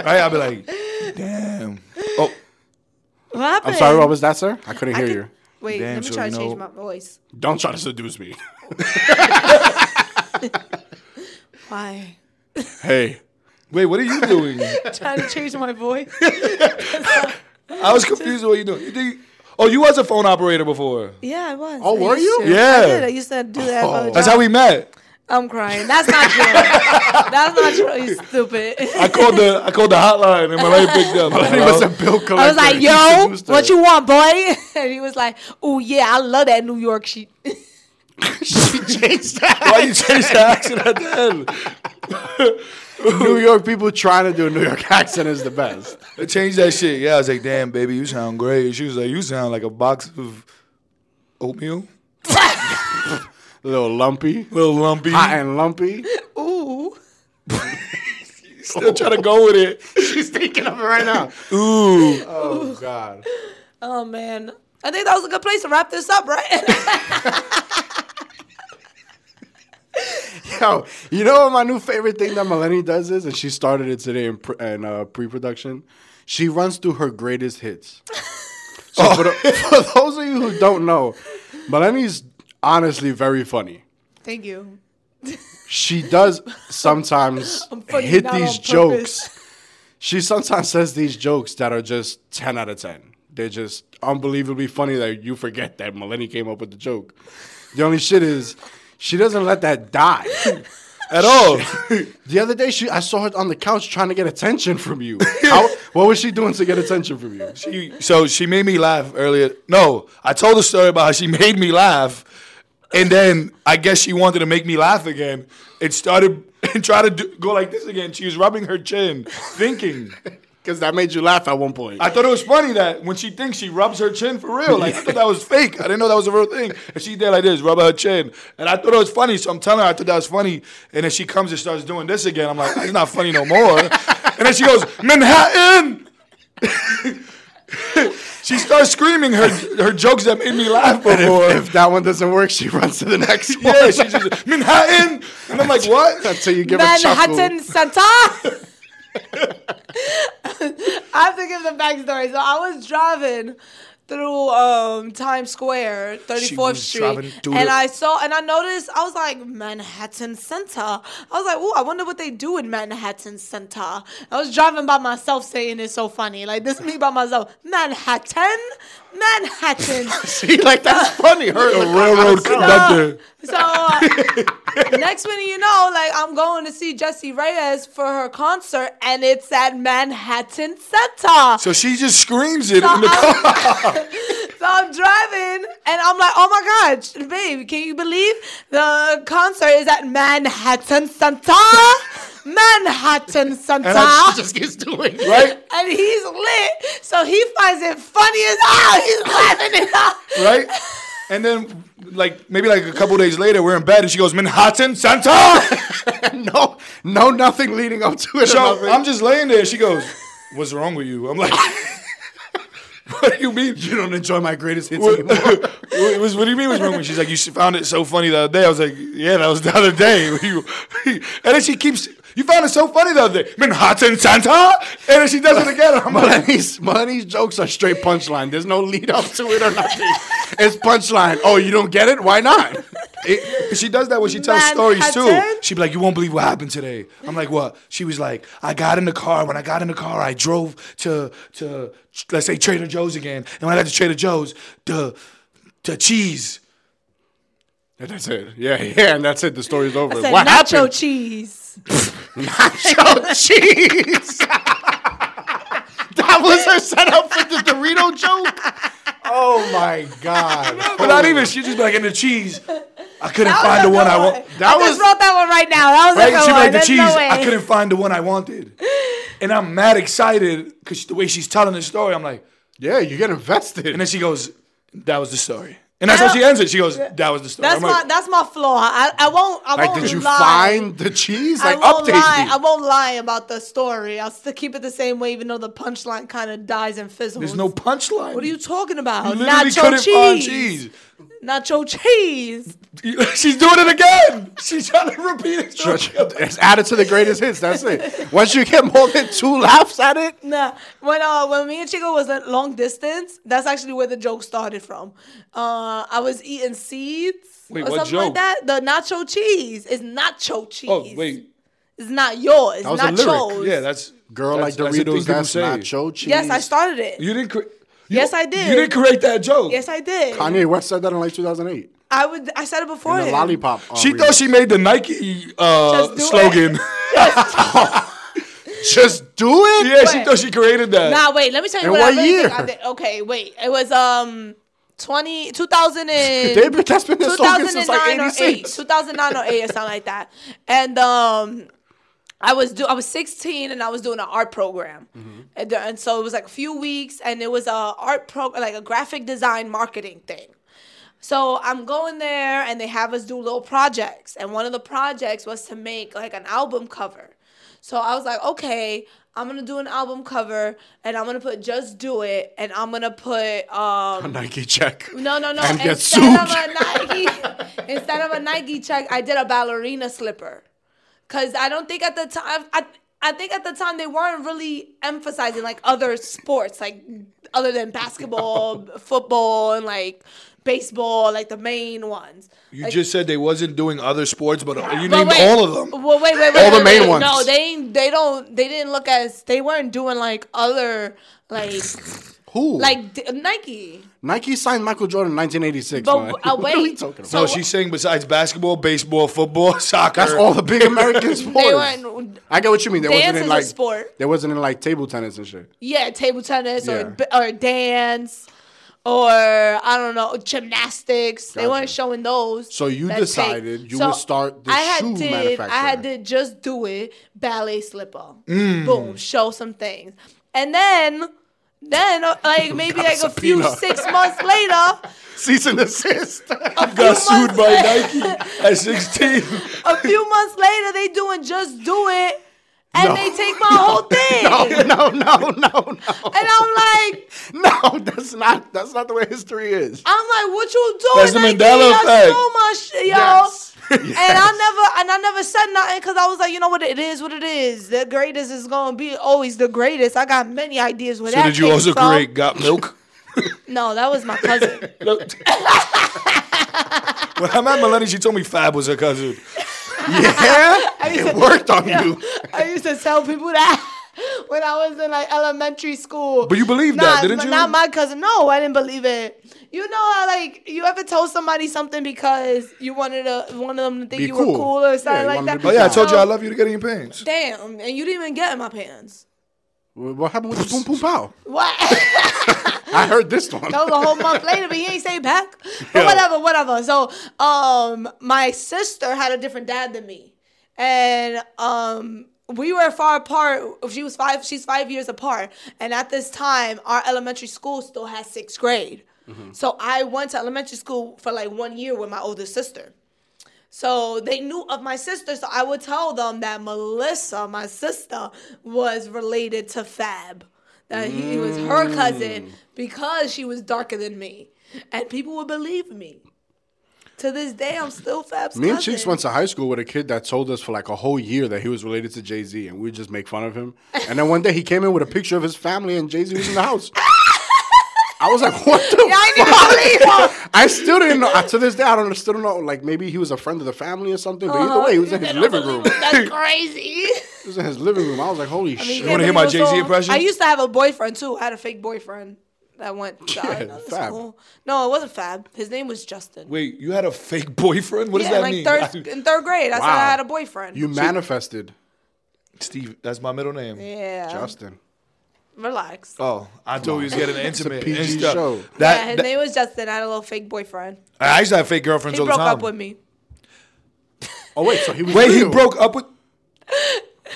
Speaker 1: Right? I'll be like, "Damn." Oh,
Speaker 2: What happened?
Speaker 3: I'm sorry, what was that, sir? I couldn't
Speaker 2: I
Speaker 3: hear
Speaker 2: could-
Speaker 3: you.
Speaker 2: Wait,
Speaker 1: Damn,
Speaker 2: let me
Speaker 1: so
Speaker 2: try
Speaker 1: you
Speaker 2: to change
Speaker 1: know-
Speaker 2: my voice.
Speaker 3: Don't try to seduce me.
Speaker 2: Why?
Speaker 3: hey,
Speaker 1: wait. What are you doing?
Speaker 2: Trying to change my voice.
Speaker 1: I was confused. What you doing? You think? Oh, you was a phone operator before.
Speaker 2: Yeah, I was.
Speaker 3: Oh,
Speaker 2: I
Speaker 3: were
Speaker 2: used
Speaker 3: you?
Speaker 2: to.
Speaker 1: Yeah.
Speaker 2: I did. I used to do that. Oh. for the
Speaker 1: That's
Speaker 2: job.
Speaker 1: how we met.
Speaker 2: I'm crying. That's not true. That's not true. You stupid.
Speaker 1: I called the I called the hotline and Malay picked up.
Speaker 3: he
Speaker 1: Hello?
Speaker 3: was a bill collector.
Speaker 2: I was like,
Speaker 3: He
Speaker 2: "Yo,
Speaker 3: seduced her.
Speaker 2: what you want, boy?" And he was like, "Oh yeah, I love that New York shit."
Speaker 3: she changed that.
Speaker 1: Why you change the accent at the end?
Speaker 3: New York people trying to do a New York accent is the best.
Speaker 1: I changed that shit. Yeah, I was like, damn, baby, you sound great. She was like, you sound like a box of oatmeal.
Speaker 3: A little lumpy,
Speaker 1: little lumpy.
Speaker 3: hot and lumpy.
Speaker 2: Ooh.
Speaker 1: Still trying to go with it.
Speaker 3: She's thinking of it right now.
Speaker 1: Ooh.
Speaker 3: Oh God.
Speaker 2: Oh man. I think that was a good place to wrap this up, right?
Speaker 3: Yo, you know what my new favorite thing that Maleni does is, and she started it today in, pre- in uh, pre-production. She runs through her greatest hits. So for, the, for those of you who don't know, Maleni's honestly very funny.
Speaker 2: Thank you.
Speaker 3: She does sometimes
Speaker 2: funny,
Speaker 3: hit these jokes. She sometimes says these jokes that are just ten out of ten. They're just unbelievably funny that you forget that Maleni came up with the joke. The only shit is she doesn't let that die.
Speaker 1: At all.
Speaker 3: The other day, she I saw her on the couch trying to get attention from you. How, what was she doing to get attention from you?
Speaker 1: She, so she made me laugh earlier. No, I told the story about how she made me laugh, and then I guess she wanted to make me laugh again. It started and tried to do, go like this again. She was rubbing her chin, thinking.
Speaker 3: Because that made you laugh at one point.
Speaker 1: I thought it was funny that when she thinks she rubs her chin for real. Like I thought that was fake. I didn't know that was a real thing. And she did like this, rub her chin. And I thought it was funny. So I'm telling her I thought that was funny. And then she comes and starts doing this again. I'm like, it's not funny no more. And then she goes, Manhattan. she starts screaming her her jokes that made me laugh
Speaker 3: And
Speaker 1: before.
Speaker 3: if, if that one doesn't work, she runs to the next one.
Speaker 1: yeah, she just Manhattan. And I'm like, what?
Speaker 3: Until you give a chuckle.
Speaker 2: Manhattan Center. I have to give the backstory. So I was driving through um, Times Square, 34th Street, and I saw and I noticed I was like Manhattan Center. I was like, oh, I wonder what they do in Manhattan Center. I was driving by myself, saying it's so funny. Like this me by myself. Manhattan, Manhattan.
Speaker 3: See, like that's funny. Her
Speaker 1: A railroad conductor.
Speaker 2: So uh, next minute, you know, like I'm going to see Jessie Reyez for her concert, and it's at Manhattan Center.
Speaker 1: So she just screams it
Speaker 2: So
Speaker 1: in the
Speaker 2: I'm-
Speaker 1: car.
Speaker 2: So I'm driving, and I'm like, "Oh my God, babe, can you believe the concert is at Manhattan Center? Manhattan Center."
Speaker 1: And I
Speaker 3: just keeps doing it.
Speaker 1: Right?
Speaker 2: and he's lit, so he finds it funny as hell. He's laughing it up.
Speaker 1: right? And then, like maybe like a couple days later, we're in bed, and she goes, "Manhattan Center."
Speaker 3: no, no, nothing leading up to it.
Speaker 1: So. I'm just laying there. She goes, "What's wrong with you?" I'm like, "What do you mean?"
Speaker 3: you don't enjoy my greatest hits
Speaker 1: What,
Speaker 3: anymore.
Speaker 1: what, was- what do you mean? What's wrong with? you? She's like, "You found it so funny the other day." I was like, "Yeah, that was the other day." And then she keeps, "You found it so funny the other day." Manhattan Santa, and then she does it again. I'm like,
Speaker 3: Maleni's, Maleni's jokes are straight punchline. There's no lead up to it or nothing. It's punchline. Oh, you don't get it? Why not?
Speaker 1: It, she does that when she tells stories too.
Speaker 2: Manhattan?
Speaker 1: She'd be like, "You won't believe what happened today." I'm like, "What?" She was like, "I got in the car. When I got in the car, I drove to to let's say Trader Joe's again. And when I got to Trader Joe's, the the cheese."
Speaker 3: And that's it. Yeah, yeah, and that's it. The story's over.
Speaker 2: I said
Speaker 3: what
Speaker 2: nacho
Speaker 3: happened?
Speaker 2: Cheese.
Speaker 3: Nacho cheese. that was her setup for the Dorito joke. Oh my god!
Speaker 1: But not even. She'd just be like, "In the cheese." I couldn't
Speaker 2: That was
Speaker 1: find
Speaker 2: a
Speaker 1: the one
Speaker 2: good
Speaker 1: I want.
Speaker 3: That
Speaker 2: I
Speaker 3: was-
Speaker 2: just wrote that one right now. That was a
Speaker 1: Right?
Speaker 2: good
Speaker 1: She
Speaker 2: one.
Speaker 1: made the
Speaker 2: There's
Speaker 1: cheese.
Speaker 2: no way.
Speaker 1: I couldn't find the one I wanted. And I'm mad excited because the way she's telling the story, I'm like,
Speaker 3: Yeah, you get invested.
Speaker 1: and then she goes, that was the story. And that's how she ends it. She goes, that was the story.
Speaker 2: That's
Speaker 1: I'm
Speaker 2: my
Speaker 1: like,
Speaker 2: that's my flaw. I, I won't I
Speaker 3: like,
Speaker 2: won't
Speaker 3: did you
Speaker 2: lie.
Speaker 3: find the cheese?
Speaker 2: I won't
Speaker 3: update
Speaker 2: lie.
Speaker 3: me.
Speaker 2: I won't lie about the story. I'll still keep it the same way, even though the punchline kind of dies and fizzles.
Speaker 1: there's no punchline.
Speaker 2: What are you talking about?
Speaker 1: You literally
Speaker 2: Nacho
Speaker 1: couldn't
Speaker 2: cheese.
Speaker 1: find cheese.
Speaker 2: Nacho cheese.
Speaker 1: She's doing it again. She's trying to repeat it.
Speaker 3: It's added to the greatest hits. That's it. Once you get more than two laughs at it,
Speaker 2: Nah, when uh when me and Chico was at long distance, that's actually where the joke started from. Uh, I was eating seeds
Speaker 1: Wait,
Speaker 2: or
Speaker 1: what
Speaker 2: something like that. The nacho cheese is nacho cheese.
Speaker 1: Oh, wait.
Speaker 2: it's not yours.
Speaker 3: That was a
Speaker 2: nachos.
Speaker 3: lyric.
Speaker 1: Yeah, that's
Speaker 3: girl
Speaker 1: that's,
Speaker 3: like
Speaker 1: that's a thing
Speaker 3: Doritos,
Speaker 1: people
Speaker 3: that's
Speaker 1: say.
Speaker 3: nacho cheese.
Speaker 2: Yes, I started it.
Speaker 1: You didn't. Cre- you-
Speaker 2: Yes, I did.
Speaker 1: You didn't create that joke.
Speaker 2: yes, I did.
Speaker 3: Kanye West said that in like 2008.
Speaker 2: I would. I said it before
Speaker 3: In the
Speaker 2: him.
Speaker 3: lollipop. uh,
Speaker 1: She
Speaker 3: remix.
Speaker 1: thought she made the Nike uh, slogan.
Speaker 3: just do it.
Speaker 1: yeah, she thought she created that.
Speaker 2: Nah, wait. Let me tell you
Speaker 3: In
Speaker 2: what, I
Speaker 3: what
Speaker 2: really think
Speaker 3: year?
Speaker 2: I did. Okay, wait. It was um 20, 2000 and
Speaker 3: They've been, that's been the slogan since like
Speaker 2: 2009 or 8 2009 or 8 or something like that and um I was do I was 16 and I was doing an art program,
Speaker 3: Mm-hmm.
Speaker 2: and, and so it was like a few weeks, and it was a art pro like a graphic design marketing thing. So I'm going there, and they have us do little projects, and one of the projects was to make like an album cover. So I was like, okay, I'm gonna do an album cover, and I'm gonna put "Just Do It," and I'm gonna put um
Speaker 3: A Nike check.
Speaker 2: no, no, no. Instead of a Nike, instead of a Nike check, I did a ballerina slipper. Cause I don't think at the time, I, I think at the time they weren't really emphasizing like other sports, like other than basketball, football, and like baseball, like the main ones.
Speaker 1: you
Speaker 2: Like-
Speaker 1: just said they wasn't doing other sports, but uh, you
Speaker 2: But
Speaker 1: named
Speaker 2: wait,
Speaker 1: all of them.
Speaker 2: Well, wait, wait, wait.
Speaker 3: All the main
Speaker 2: wait.
Speaker 3: ones.
Speaker 2: No, they they don't they didn't look as they weren't doing like other like
Speaker 3: Who?
Speaker 2: like D- Nike.
Speaker 3: Nike signed Michael Jordan in 1986.
Speaker 2: But,
Speaker 3: man.
Speaker 2: uh,
Speaker 3: what are we
Speaker 2: wait.
Speaker 3: talking about?
Speaker 2: So-
Speaker 1: No, she's saying besides basketball, baseball, football, soccer.
Speaker 3: That's all the big American sports.
Speaker 2: They weren't.
Speaker 3: I get what you mean. There
Speaker 2: Dance
Speaker 3: wasn't
Speaker 2: is
Speaker 3: in
Speaker 2: a
Speaker 3: like
Speaker 2: sport.
Speaker 3: There wasn't in like table tennis and shit.
Speaker 2: Yeah, table tennis
Speaker 3: Yeah.
Speaker 2: or or dance or I don't know gymnastics. They weren't showing those.
Speaker 3: So you
Speaker 2: that take-
Speaker 3: decided you would start the
Speaker 2: I had
Speaker 3: shoe
Speaker 2: did, I had to just do it ballet slipper.
Speaker 3: Mm.
Speaker 2: Boom, show some things, and then. Then, uh, like maybe like a few
Speaker 3: subpoena.
Speaker 2: six months later,
Speaker 3: Cease and desist.
Speaker 1: got sued by Nike at 16.
Speaker 2: a few months later, they doing just do it, and
Speaker 3: No.
Speaker 2: they take my whole thing,
Speaker 3: no, no, no, no, no.
Speaker 2: and I'm like,
Speaker 3: no. No, that's not that's not the way history is.
Speaker 2: I'm like, what you doing?
Speaker 1: That's the Mandela
Speaker 2: You
Speaker 1: effect.
Speaker 2: so much, yo.
Speaker 3: Yes.
Speaker 2: And I never, and I never said nothing because I was like, you know what, it is what it is. The greatest is gonna be always the greatest. I got many ideas where
Speaker 1: So
Speaker 2: that
Speaker 1: did you also
Speaker 2: from.
Speaker 1: create Got Milk?
Speaker 2: No, that was my cousin.
Speaker 1: When I met Maleni, she told me Fab was her cousin.
Speaker 3: Yeah, I used it worked on you.
Speaker 2: I used to tell people that when I was in like elementary school.
Speaker 1: But you believed
Speaker 2: Nah,
Speaker 1: that, didn't you?
Speaker 2: Not my cousin. No, I didn't believe it. You know how like you ever told somebody something because you wanted to, one of them to think
Speaker 3: Be
Speaker 2: you were
Speaker 3: cool.
Speaker 2: cool or something
Speaker 3: you
Speaker 2: like that.
Speaker 3: to
Speaker 1: Oh yeah, I told you I love you to get in your pants.
Speaker 2: Damn, and you didn't even get in my pants.
Speaker 3: What happened with the boom boom pow?
Speaker 2: What?
Speaker 3: I heard this one.
Speaker 2: That was a whole month later, but he ain't say back. But
Speaker 3: Yo.
Speaker 2: whatever, whatever. So, um, my sister had a different dad than me, and um, we were far apart. She was five. She's five years apart, and at this time, our elementary school still has sixth grade. Mm-hmm. So I went to elementary school for like one year with my older sister. So they knew of my sister. So I would tell them that Melissa, my sister, was related to Fab. That he was her cousin mm. because she was darker than me. And people would believe me. To this day, I'm still Fab's
Speaker 3: Me and
Speaker 2: cousin.
Speaker 3: Cheeks went to high school with a kid that told us for like a whole year that he was related to Jay Z, and we would just make fun of him. And then one day he came in with a picture of his family, and Jay Z was in the house. I was like, "What the
Speaker 2: Yeah, I didn't
Speaker 3: fuck?"
Speaker 2: believe.
Speaker 3: I still didn't know. To this day, I don't still don't know. Like maybe he was a friend of the family or something. But either uh-huh. way, he was in his living room.
Speaker 2: That's crazy.
Speaker 3: He was in his living room. I was like, "Holy
Speaker 2: I mean,
Speaker 3: shit!"
Speaker 2: yeah,
Speaker 1: wanna hear my Jay-Z impression?
Speaker 2: I used to have a boyfriend too. I had a fake boyfriend that went to
Speaker 3: Yeah, Fab.
Speaker 2: school. No, it wasn't Fab. His name was Justin.
Speaker 1: Wait, you had a fake boyfriend? What does that
Speaker 2: like
Speaker 1: mean?
Speaker 2: third in third grade. I said
Speaker 3: Wow.
Speaker 2: I had a boyfriend.
Speaker 3: You manifested,
Speaker 1: Steve, that's my middle name.
Speaker 2: yeah.
Speaker 3: Justin.
Speaker 2: Relax.
Speaker 1: Oh, I thought we was getting intimate.
Speaker 3: PG
Speaker 1: and stuff.
Speaker 3: show.
Speaker 2: yeah,
Speaker 1: That,
Speaker 2: his
Speaker 1: that-
Speaker 2: name was Justin. I had a little fake boyfriend.
Speaker 1: I used to have fake girlfriends
Speaker 2: He
Speaker 1: all the time.
Speaker 2: He broke up with me.
Speaker 3: Oh wait, so he was
Speaker 1: Wait, he broke up with.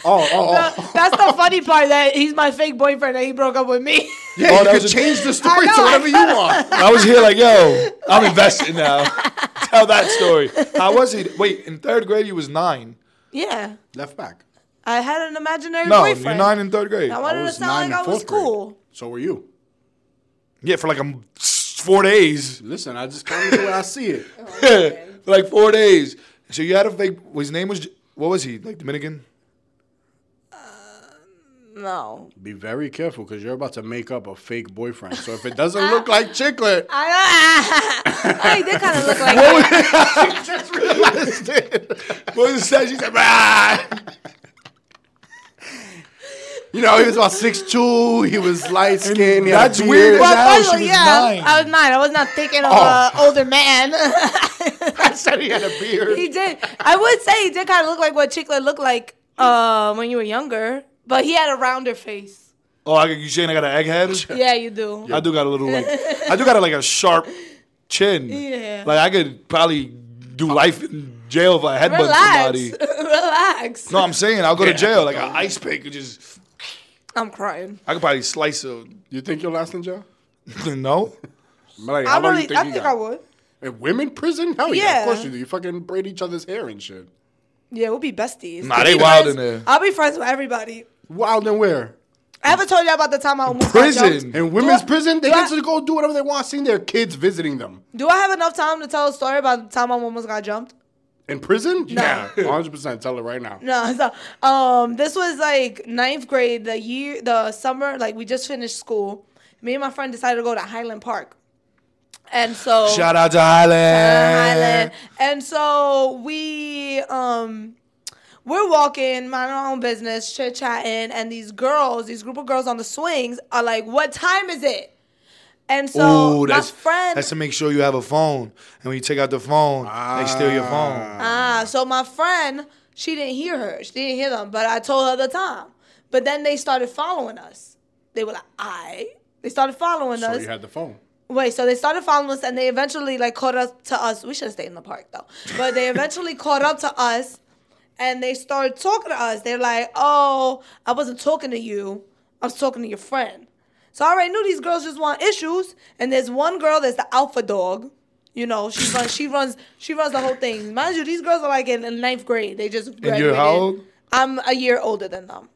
Speaker 3: Oh, oh, oh.
Speaker 2: That's the funny part that he's my fake boyfriend and he broke up with me.
Speaker 3: Yeah,
Speaker 1: Oh,
Speaker 3: you
Speaker 1: that
Speaker 3: can
Speaker 1: a-
Speaker 3: change the story to
Speaker 2: I
Speaker 3: whatever you want.
Speaker 1: I was here like, yo, I'm invested now. Tell that story. How was he? Wait, in third grade, you was nine.
Speaker 2: yeah.
Speaker 3: Left back.
Speaker 2: I had an imaginary
Speaker 1: No,
Speaker 2: boyfriend.
Speaker 1: you're nine in third grade.
Speaker 2: I
Speaker 3: I
Speaker 2: wanted to
Speaker 3: was
Speaker 2: sound like I
Speaker 3: in
Speaker 2: was
Speaker 3: fourth grade.
Speaker 2: cool.
Speaker 3: So were you.
Speaker 1: Yeah, for like um, a m- four days.
Speaker 3: Listen, I just kind of the way I see it.
Speaker 1: for like four days. So you had a fake. His name was. What was he? Like Dominican?
Speaker 2: No.
Speaker 3: Be very careful because you're about to make up a fake boyfriend. So if it doesn't look like Chicklet,
Speaker 2: I, I did kind of look like that.
Speaker 3: just realized it.
Speaker 1: What was it? She said, "Ah."
Speaker 3: You know, he was about six two. He was light skinned.
Speaker 1: That's weird.
Speaker 2: Well,
Speaker 1: Now
Speaker 2: first of all,
Speaker 1: she was
Speaker 2: yeah,
Speaker 1: nine.
Speaker 2: I was nine. I was not thinking of
Speaker 3: Oh.
Speaker 2: an older man.
Speaker 3: I said he had a beard.
Speaker 2: he did. I would say he did kind of look like what Chicklet looked like uh, when you were younger, but he had a rounder face.
Speaker 1: Oh, I, you saying I got an egghead?
Speaker 2: Yeah, you do.
Speaker 1: I do got a little like. I do got a, like a sharp chin.
Speaker 2: Yeah.
Speaker 1: Like I could probably do life in jail if I headbutt
Speaker 2: Relax.
Speaker 1: somebody.
Speaker 2: Relax.
Speaker 1: No, I'm saying I'll go to jail. Like an ice pick could just.
Speaker 2: I'm crying.
Speaker 1: I could probably slice a.
Speaker 3: You think you'll last in jail?
Speaker 1: no.
Speaker 3: Like,
Speaker 2: I
Speaker 3: how long
Speaker 2: really,
Speaker 3: you think
Speaker 2: I
Speaker 3: you
Speaker 2: think
Speaker 3: got?
Speaker 2: I would.
Speaker 3: In women prison? Hell yeah.
Speaker 2: Yeah.
Speaker 3: Of course you do. You fucking braid each other's hair and shit.
Speaker 2: Yeah, we'll be besties.
Speaker 1: Nah,
Speaker 2: We'll
Speaker 1: they
Speaker 2: be
Speaker 1: wild
Speaker 2: friends-
Speaker 1: in there.
Speaker 2: I'll be friends with everybody.
Speaker 3: Wild and where?
Speaker 2: I haven't told you about the time I almost got
Speaker 1: Prison.
Speaker 2: jumped.
Speaker 3: In women's
Speaker 2: I-
Speaker 3: prison, they get
Speaker 2: I-
Speaker 3: to go do whatever they want, seeing their kids visiting them.
Speaker 2: Do I have enough time to tell a story about the time I almost got jumped?
Speaker 3: In prison? Yeah, 100%. Tell it right now.
Speaker 2: No, so um, this was like ninth grade, the year, the summer, like we just finished school. Me and my friend decided to go to Highland Park, and so
Speaker 1: Shout out to Highland.
Speaker 2: uh, Highland, and so we um. We're walking, minding our own business, chit chatting, and these girls, these group of girls on the swings, are like, "What time is it?" And so
Speaker 1: Ooh,
Speaker 2: my
Speaker 1: that's
Speaker 2: friend,
Speaker 1: that's to make sure you have a phone, and when you take out the phone, they steal your phone.
Speaker 2: Ah, so my friend, she didn't hear her. She didn't hear them, but I told her the time. But then they started following us. They were like, I. They started following
Speaker 3: So
Speaker 2: us.
Speaker 3: you had the phone.
Speaker 2: Wait, so they started following us, and they eventually like caught up to us. We should have stayed in the park though. But they eventually caught up to us, and they started talking to us. They're like, "Oh, I wasn't talking to you. I was talking to your friend." So I already knew these girls just want issues. And there's one girl that's the alpha dog. You know, she runs. She runs. She runs the whole thing. Mind you, these girls are like in, in ninth grade. They just graduated.
Speaker 1: you're how old?
Speaker 2: I'm a year older than them.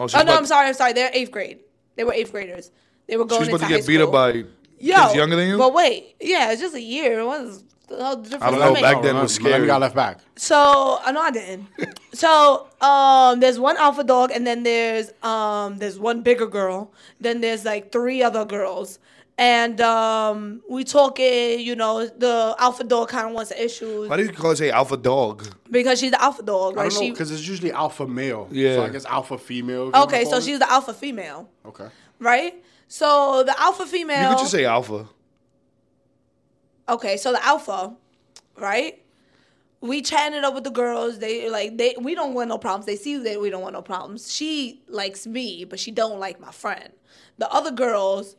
Speaker 1: Oh,
Speaker 2: Oh no, I'm sorry. I'm sorry. They're eighth grade. They were eighth graders. They were going
Speaker 1: She's about to get beat up by
Speaker 2: Yo,
Speaker 1: younger than you.
Speaker 2: But wait, yeah, it's just a year. What is how different
Speaker 1: I don't
Speaker 2: does
Speaker 1: know,
Speaker 2: that
Speaker 1: back
Speaker 2: make?
Speaker 1: then was
Speaker 3: Millennium
Speaker 1: scary.
Speaker 3: got left back.
Speaker 2: So I know I didn't. so um, there's one alpha dog, and then there's um, there's one bigger girl. Then there's like three other girls, and um, we talking. You know, the alpha dog kind of wants issues
Speaker 1: Why do you call it say alpha dog?
Speaker 2: because she's the alpha dog.
Speaker 3: I
Speaker 2: Like
Speaker 3: don't know,
Speaker 2: she.
Speaker 3: because it's usually alpha male.
Speaker 1: Yeah.
Speaker 3: So I guess alpha female.
Speaker 2: Okay, so
Speaker 3: call
Speaker 2: she's the alpha female,
Speaker 3: Okay.
Speaker 2: right? So the alpha female.
Speaker 1: You could just say alpha.
Speaker 2: Okay, so the alpha, right? We chatting it up with the girls. They like they we don't want no problems. They see that we don't want no problems. She likes me, but she don't like my friend. The other girls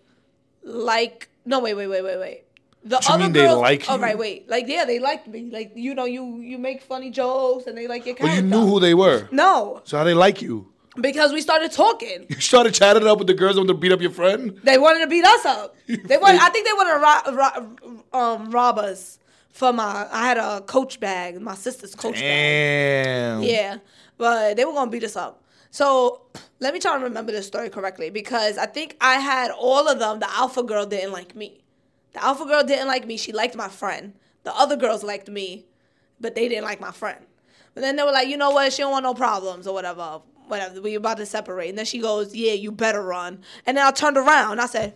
Speaker 2: like no wait wait wait wait wait. The
Speaker 1: you
Speaker 2: other
Speaker 1: mean they
Speaker 2: girls,
Speaker 1: like
Speaker 2: Oh
Speaker 1: you?
Speaker 2: right wait like yeah they like me like you know you you make funny jokes and they like your
Speaker 1: Well,
Speaker 2: character.
Speaker 1: you knew who they were.
Speaker 2: No,
Speaker 1: So how they like you?
Speaker 2: Because we started talking.
Speaker 1: You started chatting up with the girls that to beat up your friend.
Speaker 2: They wanted to beat us up. They wanted. I think they wanted to ro- ro- um, rob us for my. I had a coach bag, my sister's coach bag.
Speaker 1: Damn.
Speaker 2: Yeah, but they were gonna beat us up. So let me try to remember this story correctly because I think I had all of them. The alpha girl didn't like me. The alpha girl didn't like me. She liked my friend. The other girls liked me, but they didn't like my friend. But then they were like, you know what? She don't want no problems or whatever. Whatever. We about to separate. And then she goes, yeah, you better run. And then I turned around. I said,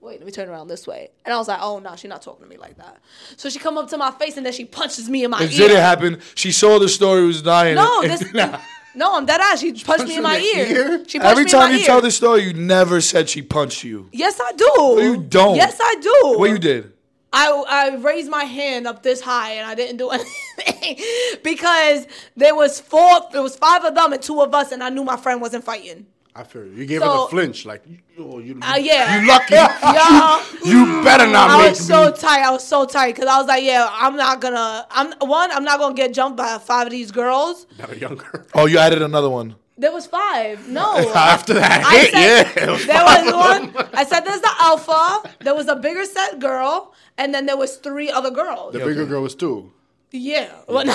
Speaker 2: wait, let me turn around this way. And I was like, oh no, she's not talking to me like that. So she come up to my face and then she punches me in my
Speaker 1: It
Speaker 2: ear.
Speaker 1: didn't happen. She saw the story was dying.
Speaker 2: No,
Speaker 1: and-
Speaker 2: this,
Speaker 1: Nah.
Speaker 2: no, I'm dead ass. She punched me in my ear.
Speaker 3: ear?
Speaker 2: She punched
Speaker 1: Every
Speaker 2: me
Speaker 1: time
Speaker 2: in my
Speaker 1: you
Speaker 2: ear.
Speaker 1: tell this story, you never said she punched you.
Speaker 2: Yes, I do.
Speaker 1: you don't.
Speaker 2: Yes, I do.
Speaker 1: What you did?
Speaker 2: I I raised my hand up this high and I didn't do anything because there was four, there was five of them and two of us, and I knew my friend wasn't fighting.
Speaker 3: I feel you. You gave her
Speaker 2: So-
Speaker 3: the flinch, like oh, you,
Speaker 2: Uh, yeah.
Speaker 3: you lucky.
Speaker 2: Y'all,
Speaker 3: you better not
Speaker 2: I
Speaker 3: make
Speaker 2: was so tight. I was so tight because I was like, yeah, I'm not gonna. I'm one. I'm not gonna get jumped by five of these girls.
Speaker 3: Not a younger.
Speaker 1: Oh, you added another one.
Speaker 2: There was five. No.
Speaker 3: After that
Speaker 2: I
Speaker 3: hit,
Speaker 2: said,
Speaker 3: yeah. was
Speaker 2: There was one. I said there's the alpha. There was a bigger set girl, and then there was three other girls.
Speaker 3: The bigger girl was two.
Speaker 2: Yeah. Well, no.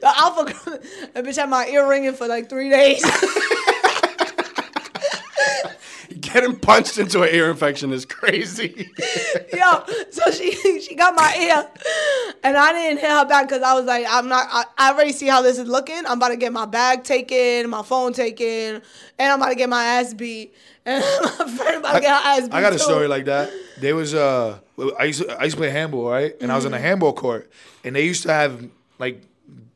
Speaker 2: the alpha girl, that bitch had my ear ringing for like three days.
Speaker 3: Getting punched into an ear infection is crazy.
Speaker 2: Yo, so she she got my ear, and I didn't hit her back because I was like, I'm not. I, I already see how this is looking. I'm about to get my bag taken, my phone taken, and I'm about to get my ass beat. And my friend about to get her ass beat.
Speaker 1: I got a story like that. There was uh, I used to, I used to play handball, right? And I was in
Speaker 2: Mm-hmm.
Speaker 1: a handball court, and they used to have like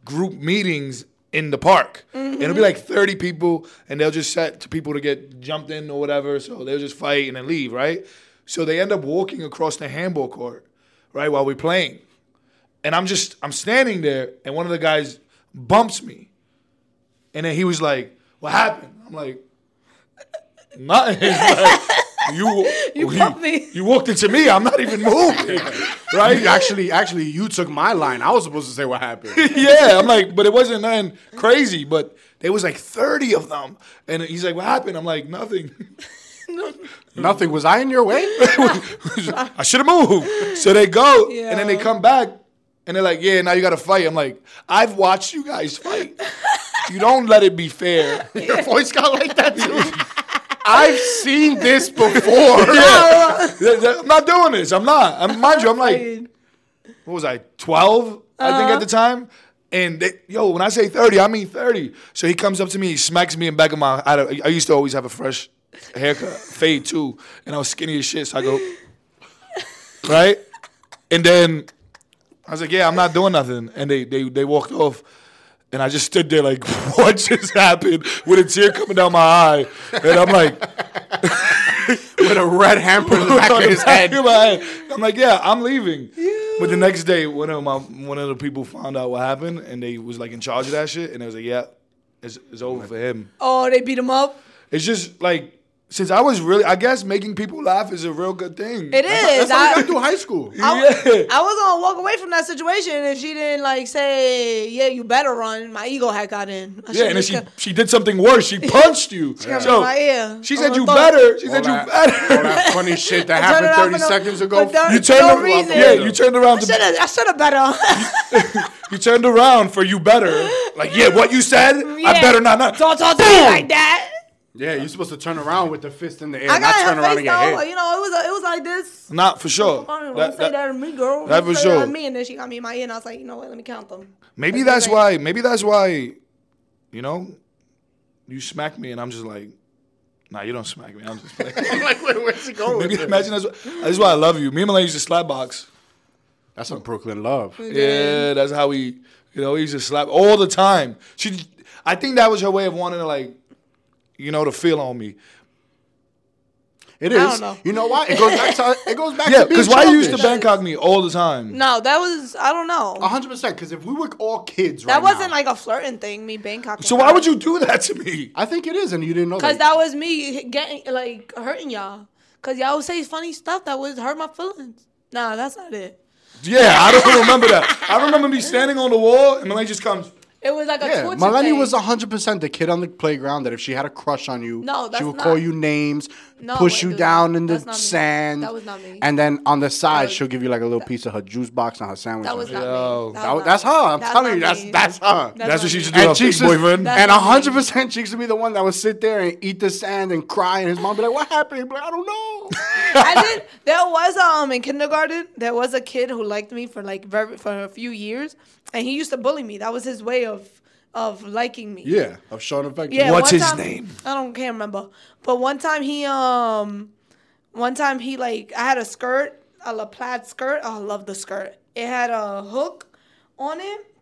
Speaker 1: group meetings in the park, and it'll be
Speaker 2: Mm-hmm.
Speaker 1: like thirty people, and they'll just set to people to get jumped in or whatever. So they'll just fight and then leave, right? So they end up walking across the handball court, right, while we're playing, and I'm just I'm standing there, and one of the guys bumps me, and then he was like, "What happened?" I'm like. Nothing. Like, you
Speaker 2: You bumped me.
Speaker 1: You walked into me. I'm not even moving. Right?
Speaker 3: You actually, actually, you took my line. I was supposed to say what happened.
Speaker 1: yeah. I'm like, but it wasn't nothing crazy. But there was like 30 of them, and he's like, "What happened?" I'm like, "Nothing."
Speaker 3: Nothing. Was I in your way?
Speaker 1: I should have moved. So they go, and then they come back, and they're like, "Yeah, now you got to fight." I'm like, "I've watched you guys fight. You don't let it be fair."
Speaker 3: Your voice got like that too. I've seen this before.
Speaker 1: I'm not doing this. I'm not. I'm, mind you, I'm like, what was I, 12, I think at uh-huh. the time? And they, yo, when I say 30, I mean 30. So he comes up to me, he smacks me in the back of my, I, I used to always have a fresh haircut, fade too. And I was skinny as shit, so I go, right? And then I was like, yeah, I'm not doing nothing. And they, they, they walked off. And I just stood there like, what just happened? With a tear coming down my eye. And I'm like,
Speaker 3: With a red hamper in the back
Speaker 1: on
Speaker 3: of his head.
Speaker 1: of head. I'm like, yeah, I'm leaving. But the next day, one of my one of the people found out what happened, and they was like in charge of that shit, and they was like, yeah, it's, it's over for him.
Speaker 2: Oh, they beat him up.
Speaker 1: It's just like since I was really, I guess making people laugh is a real good thing.
Speaker 2: It is.
Speaker 3: That's how you
Speaker 2: I,
Speaker 3: got through high school.
Speaker 2: I,
Speaker 1: Yeah.
Speaker 2: I was gonna walk away from that situation if she didn't like say, "Yeah, you better run." My ego had got in. I
Speaker 1: Yeah, and then she she did something worse. She punched you.
Speaker 2: got
Speaker 1: So
Speaker 2: my ear.
Speaker 1: she said you
Speaker 2: thought-
Speaker 1: better. She
Speaker 3: All
Speaker 1: said you
Speaker 3: that,
Speaker 1: better.
Speaker 3: all that funny shit that happened 30
Speaker 2: no-
Speaker 3: seconds ago.
Speaker 2: for
Speaker 1: You turned
Speaker 2: no
Speaker 1: ar-
Speaker 2: reason.
Speaker 1: yeah, you turned around
Speaker 2: I
Speaker 1: to
Speaker 2: should have. I should better.
Speaker 1: you turned around for you better. Like yeah, what you said, I better not. not.
Speaker 2: Don't talk to me like that.
Speaker 3: Yeah, you're supposed to turn around with the fist in the air,
Speaker 2: I
Speaker 3: not
Speaker 2: got
Speaker 3: turn
Speaker 2: her
Speaker 3: around
Speaker 2: face
Speaker 3: and get
Speaker 2: though.
Speaker 3: hit.
Speaker 2: You know, it was a, it was like this.
Speaker 1: Not for sure.
Speaker 2: Don't
Speaker 1: That-
Speaker 2: say
Speaker 1: that-
Speaker 2: that to me, girl.
Speaker 1: that
Speaker 2: Don't
Speaker 1: for
Speaker 2: say that
Speaker 1: sure.
Speaker 2: to me, and then she got me in my ear, and I was like, you know what? Let me count them.
Speaker 1: Maybe
Speaker 2: Like,
Speaker 1: that's why. Maybe that's why. You know, you smack me, and I'm just like, nah, you don't smack me. I'm just playing.
Speaker 3: I'm like, where, where's he going?
Speaker 1: Maybe
Speaker 3: with
Speaker 1: imagine that's what, that's why I love you. Me and Malay used to slap box.
Speaker 3: That's some Brooklyn love.
Speaker 1: Yeah, that's how we. You know, we used to slap all the time. She, I think that was her way of wanting to like, you know, to feel on me.
Speaker 3: It is.
Speaker 2: I don't know.
Speaker 3: You know why? It goes back to it goes back
Speaker 1: Yeah,
Speaker 3: to
Speaker 1: because why you used to. Bangkok me all the time?
Speaker 2: No, that was I don't know.
Speaker 3: Hundred percent. Because if we were all kids,
Speaker 2: that wasn't
Speaker 3: now,
Speaker 2: like a flirting thing. Me Bangkok.
Speaker 1: So why would you do that to me?
Speaker 3: I think it is, and you didn't know
Speaker 2: Because
Speaker 3: that.
Speaker 2: that was me getting like hurting y'all. Cause y'all would say funny stuff that would hurt my feelings. Nah, that's not it.
Speaker 1: Yeah, I don't remember that. I remember me standing on the wall, and Malay just comes.
Speaker 2: It was like a
Speaker 3: Yeah,
Speaker 2: torture
Speaker 3: Maleni
Speaker 2: thing.
Speaker 3: was hundred percent the kid on the playground that if she had a crush on you,
Speaker 2: No,
Speaker 3: she
Speaker 2: that's
Speaker 3: would call you names,
Speaker 2: No,
Speaker 3: push
Speaker 2: I
Speaker 3: you
Speaker 2: do
Speaker 3: down in the
Speaker 2: That's not me.
Speaker 3: sand.
Speaker 2: That was not me.
Speaker 3: And then on the side,
Speaker 2: was-
Speaker 3: she'll give you like a little piece of her juice box and her sandwich.
Speaker 2: That was not
Speaker 1: Yo.
Speaker 2: me. That
Speaker 3: That-
Speaker 2: was
Speaker 3: that's her. I'm
Speaker 2: that's
Speaker 3: telling you, that's
Speaker 2: me.
Speaker 3: that's her.
Speaker 1: That's what
Speaker 2: not
Speaker 1: she used to do.
Speaker 3: and
Speaker 1: Her
Speaker 3: Cheeks
Speaker 1: boyfriend.
Speaker 3: And
Speaker 2: not
Speaker 3: hundred percent Cheeks would be the one that would sit there and eat the sand and cry, and his mom would be like, "What happened?" He'd be like, "I don't know."
Speaker 2: I did. There was um in kindergarten. There was a kid who liked me for like very for a few years, and he used to bully me. That was his way of of liking me.
Speaker 3: yeah, of showing affection.
Speaker 2: Yeah.
Speaker 1: What's his
Speaker 2: time-
Speaker 1: name?
Speaker 2: I don't can't remember. But one time he um, one time he like I had a skirt, a La plaid skirt. Oh, I love the skirt. It had a hook on it,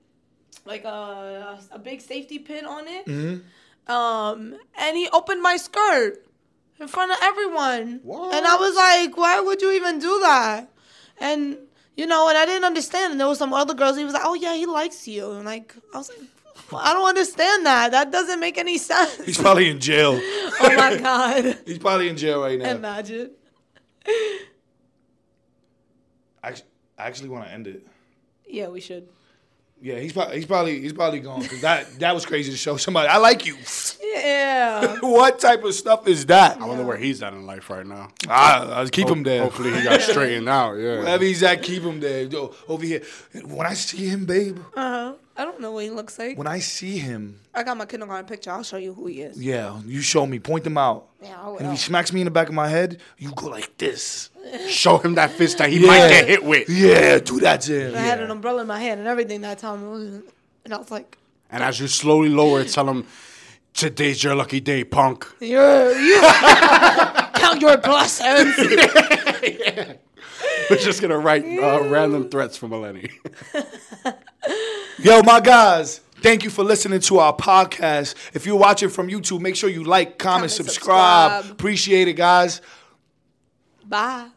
Speaker 2: like a a big safety pin on it.
Speaker 1: Mm-hmm.
Speaker 2: Um, and he opened my skirt in front of everyone.
Speaker 3: What?
Speaker 2: And I was like, why would you even do that? And you know, and I didn't understand. And there was some other girls. He was like, oh yeah, he likes you. And like, I was like, I don't understand that. That doesn't make any sense.
Speaker 1: He's probably in jail.
Speaker 2: oh my god.
Speaker 1: He's probably in jail right now.
Speaker 2: Imagine.
Speaker 1: I, I actually want to end it.
Speaker 2: Yeah, we should.
Speaker 1: Yeah, he's probably he's probably he's probably gone because that that was crazy to show somebody. I like you.
Speaker 2: Yeah.
Speaker 1: what type of stuff is that?
Speaker 3: I wonder where he's at in life right now.
Speaker 1: I, I keep him there.
Speaker 3: Hopefully he got straightened out. Yeah.
Speaker 1: Wherever he's at, keep him there. Yo, over here. When I see him, babe.
Speaker 2: Uh-huh. I don't know what he looks like.
Speaker 1: When I see him,
Speaker 2: I got my kindergarten picture. I'll show you who he is.
Speaker 1: yeah, you show me, point them out.
Speaker 2: Yeah, I will.
Speaker 1: And if he smacks me in the back of my head, you go like this.
Speaker 3: Show him that fist that he might get hit with.
Speaker 1: Yeah, do that to him.
Speaker 2: I had an umbrella in my hand and everything that time. And I was like,
Speaker 3: And as you slowly lower it, tell him, today's your lucky day, punk.
Speaker 2: You're, you count your blessings.
Speaker 3: We're just going to write uh, random threats for Maleni.
Speaker 1: Yo, my guys, thank you for listening to our podcast. If you're watching from YouTube, make sure you like, comment,
Speaker 2: Comment,
Speaker 1: subscribe.
Speaker 2: subscribe.
Speaker 1: Appreciate it, guys.
Speaker 2: Bye.